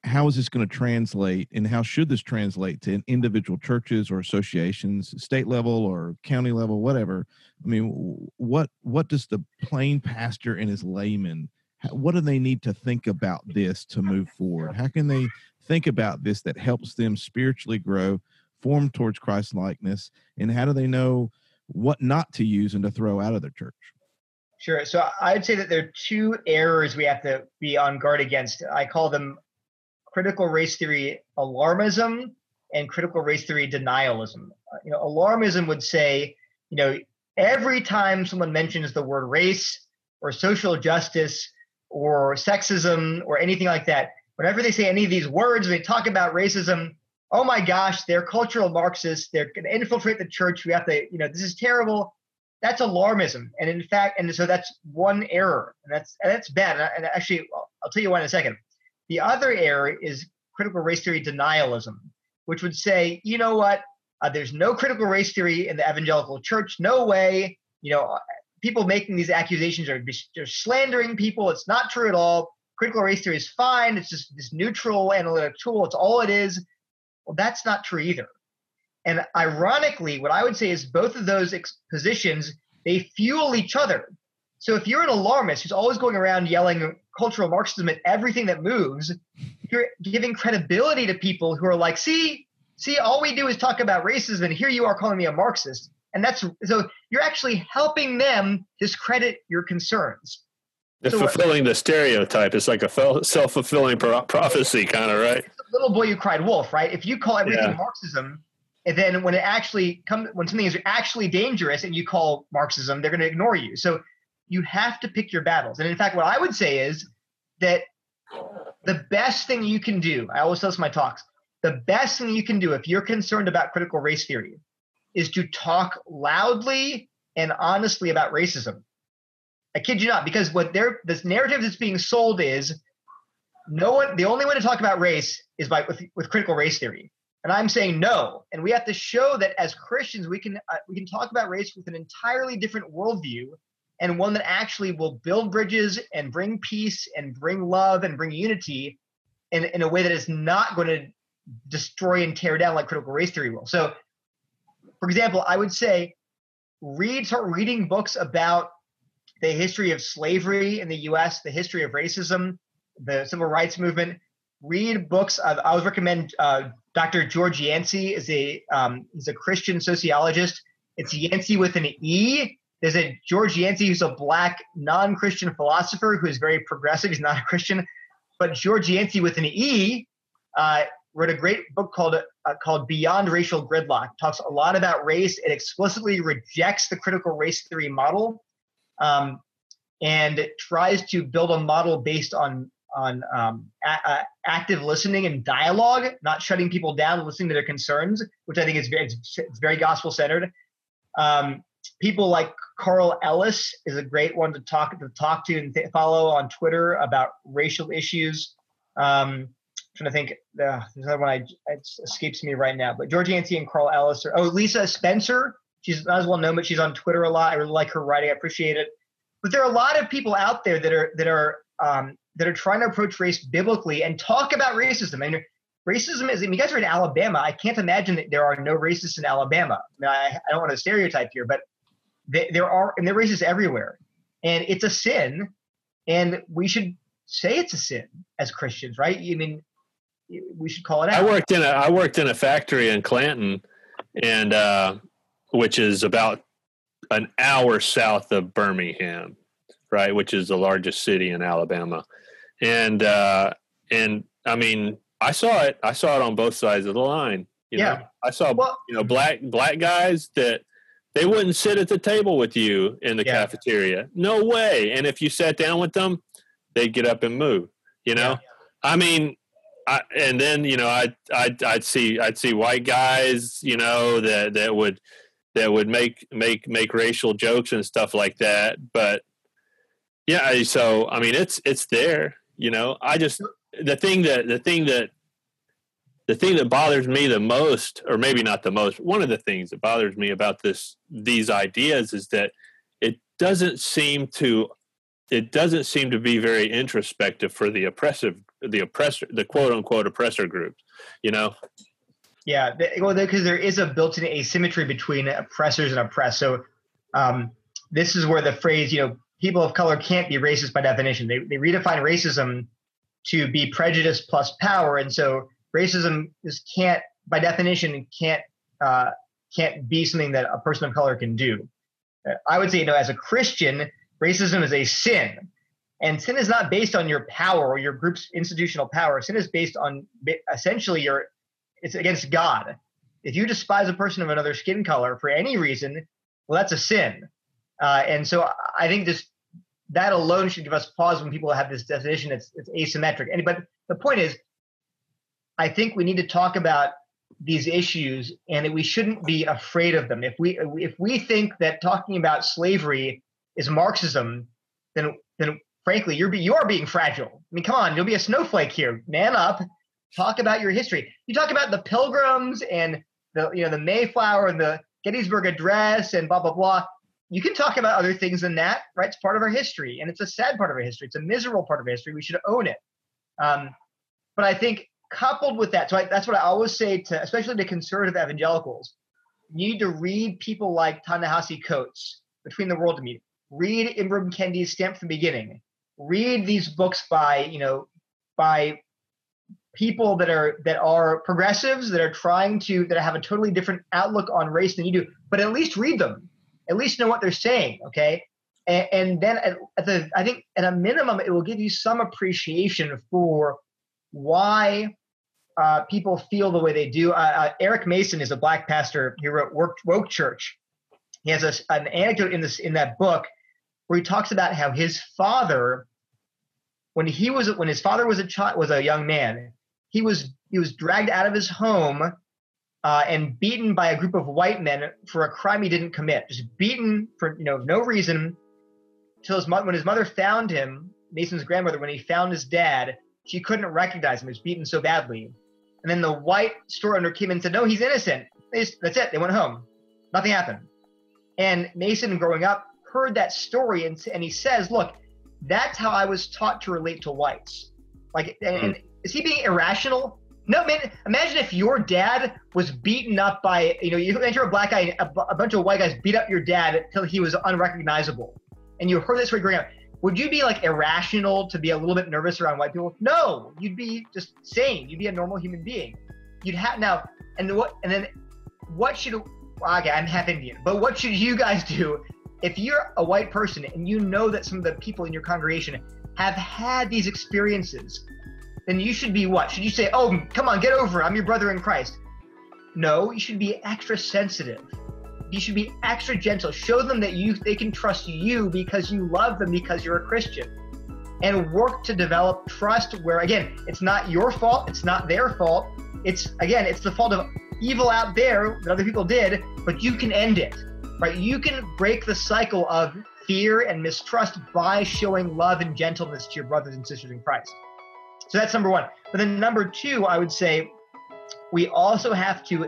how is this going to translate and how should this translate to individual churches or associations state level or county level whatever i mean what what does the plain pastor and his layman what do they need to think about this to move forward how can they think about this that helps them spiritually grow form towards christ likeness and how do they know what not to use and to throw out of their church Sure. So I'd say that there are two errors we have to be on guard against. I call them critical race theory alarmism and critical race theory denialism. Uh, you know, alarmism would say, you know, every time someone mentions the word race or social justice or sexism or anything like that, whenever they say any of these words, they talk about racism. Oh my gosh, they're cultural Marxists. They're going to infiltrate the church. We have to, you know, this is terrible. That's alarmism, and in fact, and so that's one error, and that's and that's bad. And actually, I'll tell you why in a second. The other error is critical race theory denialism, which would say, you know what, uh, there's no critical race theory in the evangelical church. No way. You know, people making these accusations are they're slandering people. It's not true at all. Critical race theory is fine. It's just this neutral analytic tool. It's all it is. Well, that's not true either. And ironically, what I would say is both of those ex- positions they fuel each other. So if you're an alarmist who's always going around yelling cultural Marxism at everything that moves, you're giving credibility to people who are like, see, see, all we do is talk about racism, and here you are calling me a Marxist. And that's so you're actually helping them discredit your concerns. They're so fulfilling the stereotype. It's like a self fulfilling prophecy, kind of, right? Little boy who cried wolf, right? If you call everything yeah. Marxism, and then when it actually comes, when something is actually dangerous and you call Marxism, they're going to ignore you. So you have to pick your battles. And in fact, what I would say is that the best thing you can do, I always tell this in my talks, the best thing you can do if you're concerned about critical race theory is to talk loudly and honestly about racism. I kid you not, because what they're this narrative that's being sold is no one the only way to talk about race is by with, with critical race theory. And I'm saying no. And we have to show that as Christians, we can uh, we can talk about race with an entirely different worldview and one that actually will build bridges and bring peace and bring love and bring unity in, in a way that is not going to destroy and tear down like critical race theory will. So, for example, I would say read start reading books about the history of slavery in the U.S., the history of racism, the civil rights movement. Read books. I always recommend uh, Dr. George Yancey is a um, he's a Christian sociologist. It's Yancey with an E. There's a George Yancey who's a black non-Christian philosopher who is very progressive. He's not a Christian, but George Yancey with an E uh, wrote a great book called uh, called Beyond Racial Gridlock. Talks a lot about race. It explicitly rejects the critical race theory model, um, and tries to build a model based on on um, a- a- active listening and dialogue, not shutting people down, listening to their concerns, which I think is very, it's very gospel centered. Um, people like Carl Ellis is a great one to talk to talk to and th- follow on Twitter about racial issues. Um, trying to think. Uh, there's another one I, it escapes me right now. But George Yancey and Carl Ellis. Oh, Lisa Spencer. She's not as well known, but she's on Twitter a lot. I really like her writing. I appreciate it. But there are a lot of people out there that are that are um, that are trying to approach race biblically and talk about racism. And racism is. I mean, you guys are in Alabama. I can't imagine that there are no racists in Alabama. I, mean, I, I don't want to stereotype here, but they, there are, and there are racists everywhere, and it's a sin, and we should say it's a sin as Christians, right? I mean, we should call it out. I worked in a I worked in a factory in Clanton, and uh, which is about an hour south of Birmingham, right, which is the largest city in Alabama, and uh, and I mean I saw it I saw it on both sides of the line. You yeah, know? I saw well, you know black black guys that they wouldn't sit at the table with you in the yeah. cafeteria. No way. And if you sat down with them, they'd get up and move. You know, yeah. I mean, I, and then you know I'd, I'd I'd see I'd see white guys you know that that would that would make make make racial jokes and stuff like that. But yeah, so I mean it's it's there. You know, I just the thing that the thing that the thing that bothers me the most, or maybe not the most, one of the things that bothers me about this these ideas is that it doesn't seem to it doesn't seem to be very introspective for the oppressive the oppressor the quote unquote oppressor groups you know? Yeah well because there is a built-in asymmetry between oppressors and oppressed. So um, this is where the phrase you know people of color can't be racist by definition. They, they redefine racism to be prejudice plus power. And so racism just can't by definition can't uh, can't be something that a person of color can do. I would say you know as a christian racism is a sin. And sin is not based on your power or your group's institutional power. Sin is based on essentially your, it's against God. If you despise a person of another skin color for any reason, well, that's a sin. Uh, and so I think this that alone should give us pause when people have this definition. It's it's asymmetric. And but the point is, I think we need to talk about these issues and that we shouldn't be afraid of them. If we if we think that talking about slavery is Marxism, then then frankly you're be, you are being fragile. I mean, come on, you'll be a snowflake here. Man up. Talk about your history. You talk about the Pilgrims and the you know the Mayflower and the Gettysburg Address and blah blah blah. You can talk about other things than that, right? It's part of our history, and it's a sad part of our history. It's a miserable part of our history. We should own it. Um, but I think coupled with that, so I, that's what I always say to, especially to conservative evangelicals, you need to read people like Ta-Nehisi Coates, Between the World and Me. Read Ibram Kendi's Stamp from the Beginning. Read these books by, you know, by people that are that are progressives that are trying to that have a totally different outlook on race than you do but at least read them. At least know what they're saying okay? And, and then at, at, the i think at a minimum it will give you some appreciation for why uh, people feel the way they do. Uh, uh, eric mason is a black pastor. He wrote woke, woke church. He has a, an anecdote in this in that book where he talks about how his father when he was when his father was a child was a young man he was he was dragged out of his home uh, and beaten by a group of white men for a crime he didn't commit. Just beaten for you know no reason. Till his mother, when his mother found him, Mason's grandmother, when he found his dad, she couldn't recognize him. He was beaten so badly. And then the white store owner came in and said, "No, he's innocent." Just, that's it. They went home. Nothing happened. And Mason, growing up, heard that story, and, and he says, "Look, that's how I was taught to relate to whites." Like, and, and hmm. is he being irrational? No, man. Imagine if your dad was beaten up by, you know, you enter a black guy, a, a bunch of white guys beat up your dad until he was unrecognizable, and you heard this story growing up. Would you be like irrational to be a little bit nervous around white people? No, you'd be just sane. You'd be a normal human being. You'd have now, and what, and then what should? Okay, I'm half Indian, but what should you guys do if you're a white person and you know that some of the people in your congregation have had these experiences then you should be what? Should you say, "Oh, come on, get over it. I'm your brother in Christ"? No, you should be extra sensitive. You should be extra gentle. Show them that you they can trust you because you love them because you're a Christian. And work to develop trust where again, it's not your fault, it's not their fault. It's again, it's the fault of evil out there that other people did, but you can end it. Right? You can break the cycle of fear and mistrust by showing love and gentleness to your brothers and sisters in Christ. So that's number one. But then number two, I would say we also have to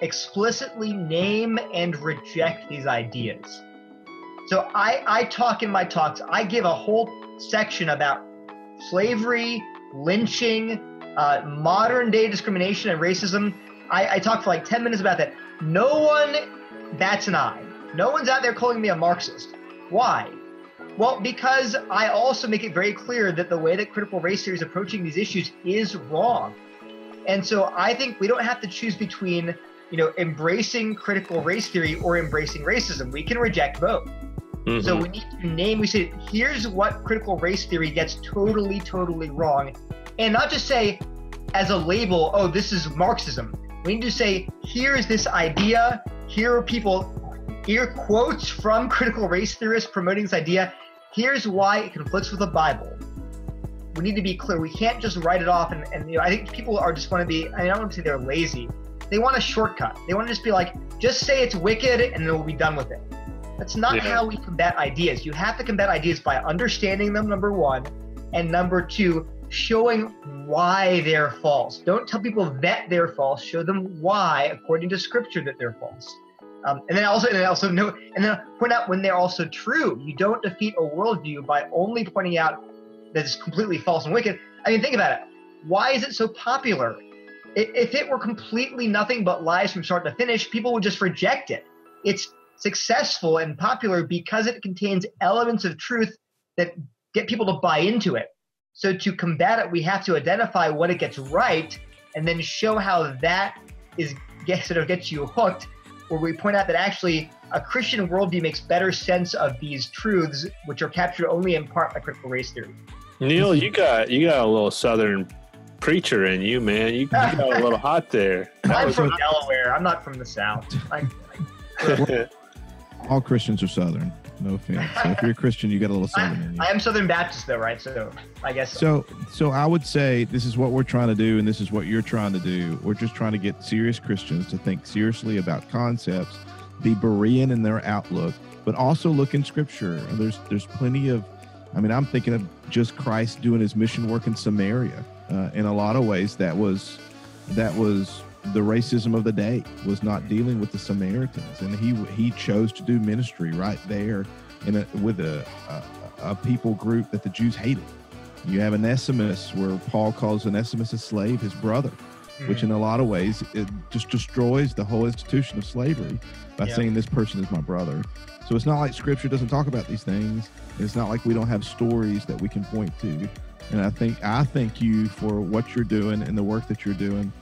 explicitly name and reject these ideas. So I, I talk in my talks, I give a whole section about slavery, lynching, uh, modern day discrimination and racism. I, I talk for like 10 minutes about that. No one bats an eye. No one's out there calling me a Marxist. Why? Well, because I also make it very clear that the way that critical race theory is approaching these issues is wrong. And so I think we don't have to choose between, you know, embracing critical race theory or embracing racism. We can reject both. Mm-hmm. So we need to name, we say, here's what critical race theory gets totally, totally wrong. And not just say as a label, oh, this is Marxism. We need to say, here's this idea, here are people, here are quotes from critical race theorists promoting this idea, here's why it conflicts with the Bible. We need to be clear. We can't just write it off. And, and you know, I think people are just want to be, I, I don't want to say they're lazy. They want a shortcut. They want to just be like, just say it's wicked and then we'll be done with it. That's not yeah. how we combat ideas. You have to combat ideas by understanding them, number one, and number two, showing why they're false. Don't tell people that they're false. Show them why, according to scripture, that they're false. Um, and then also, and then also note, and then point out when they're also true. You don't defeat a worldview by only pointing out that it's completely false and wicked. I mean, think about it. Why is it so popular? If it were completely nothing but lies from start to finish, people would just reject it. It's successful and popular because it contains elements of truth that get people to buy into it. So to combat it, we have to identify what it gets right and then show how that is gets sort of gets you hooked where we point out that actually a Christian worldview makes better sense of these truths, which are captured only in part by critical race theory. Neil, you got you got a little southern preacher in you, man. You, you got a little hot there. I'm from Delaware. I'm not from the South. I, All Christians are southern. No offense. So if you're a Christian, you got a little Southern in you. I am Southern Baptist though, right? So I guess So, so I would say this is what we're trying to do, and this is what you're trying to do. We're just trying to get serious Christians to think seriously about concepts, be Berean in their outlook, but also look in Scripture. And there's there's plenty of, I mean, I'm thinking of just Christ doing his mission work in Samaria. Uh, in a lot of ways, that was that was the racism of the day was not dealing with the Samaritans, and he he chose to do ministry right there in a, with a, a a people group that the Jews hated. You have Onesimus, where Paul calls Onesimus a slave, his brother, Mhm. which in a lot of ways it just destroys the whole institution of slavery by Yeah. saying this person is my brother. So it's not like Scripture doesn't talk about these things. It's not like we don't have stories that we can point to. And I think I thank you for what you're doing and the work that you're doing,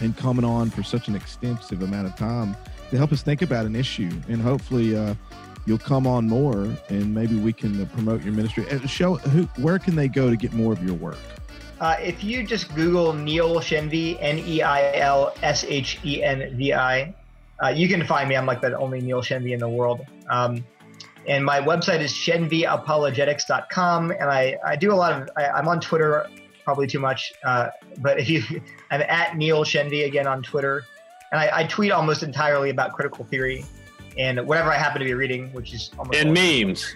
and coming on for such an extensive amount of time to help us think about an issue. And hopefully, uh, you'll come on more, and maybe we can uh, promote your ministry. And show who where can they go to get more of your work. Uh, if you just Google Neil Shenvi, N E I L S H E N V I, uh, you can find me. I'm like the only Neil Shenvi in the world. Um, and my website is shenviapologetics.com. And I, I do a lot of, I, I'm on Twitter probably too much. Uh, but if you, I'm at Neil Shenvi again on Twitter. And I, I tweet almost entirely about critical theory and whatever I happen to be reading, which is almost And memes.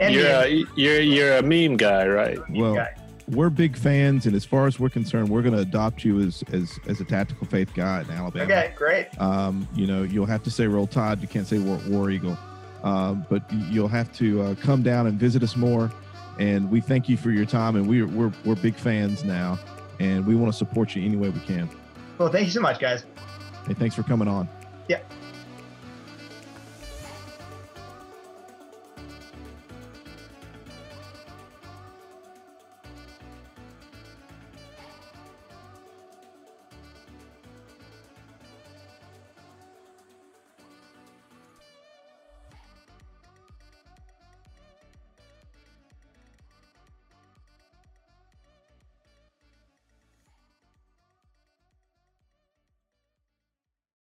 And you're memes. a you're you're a meme guy, right? Well, guy. we're big fans, and as far as we're concerned, we're going to adopt you as as as a tactical faith guy in Alabama. Okay, great. Um, you know, you'll have to say Roll Tide. You can't say War, War Eagle. Um, but you'll have to uh, come down and visit us more. And we thank you for your time. And we're we're we're big fans now, and we want to support you any way we can. Well, thank you so much, guys. Hey, thanks for coming on. Yeah.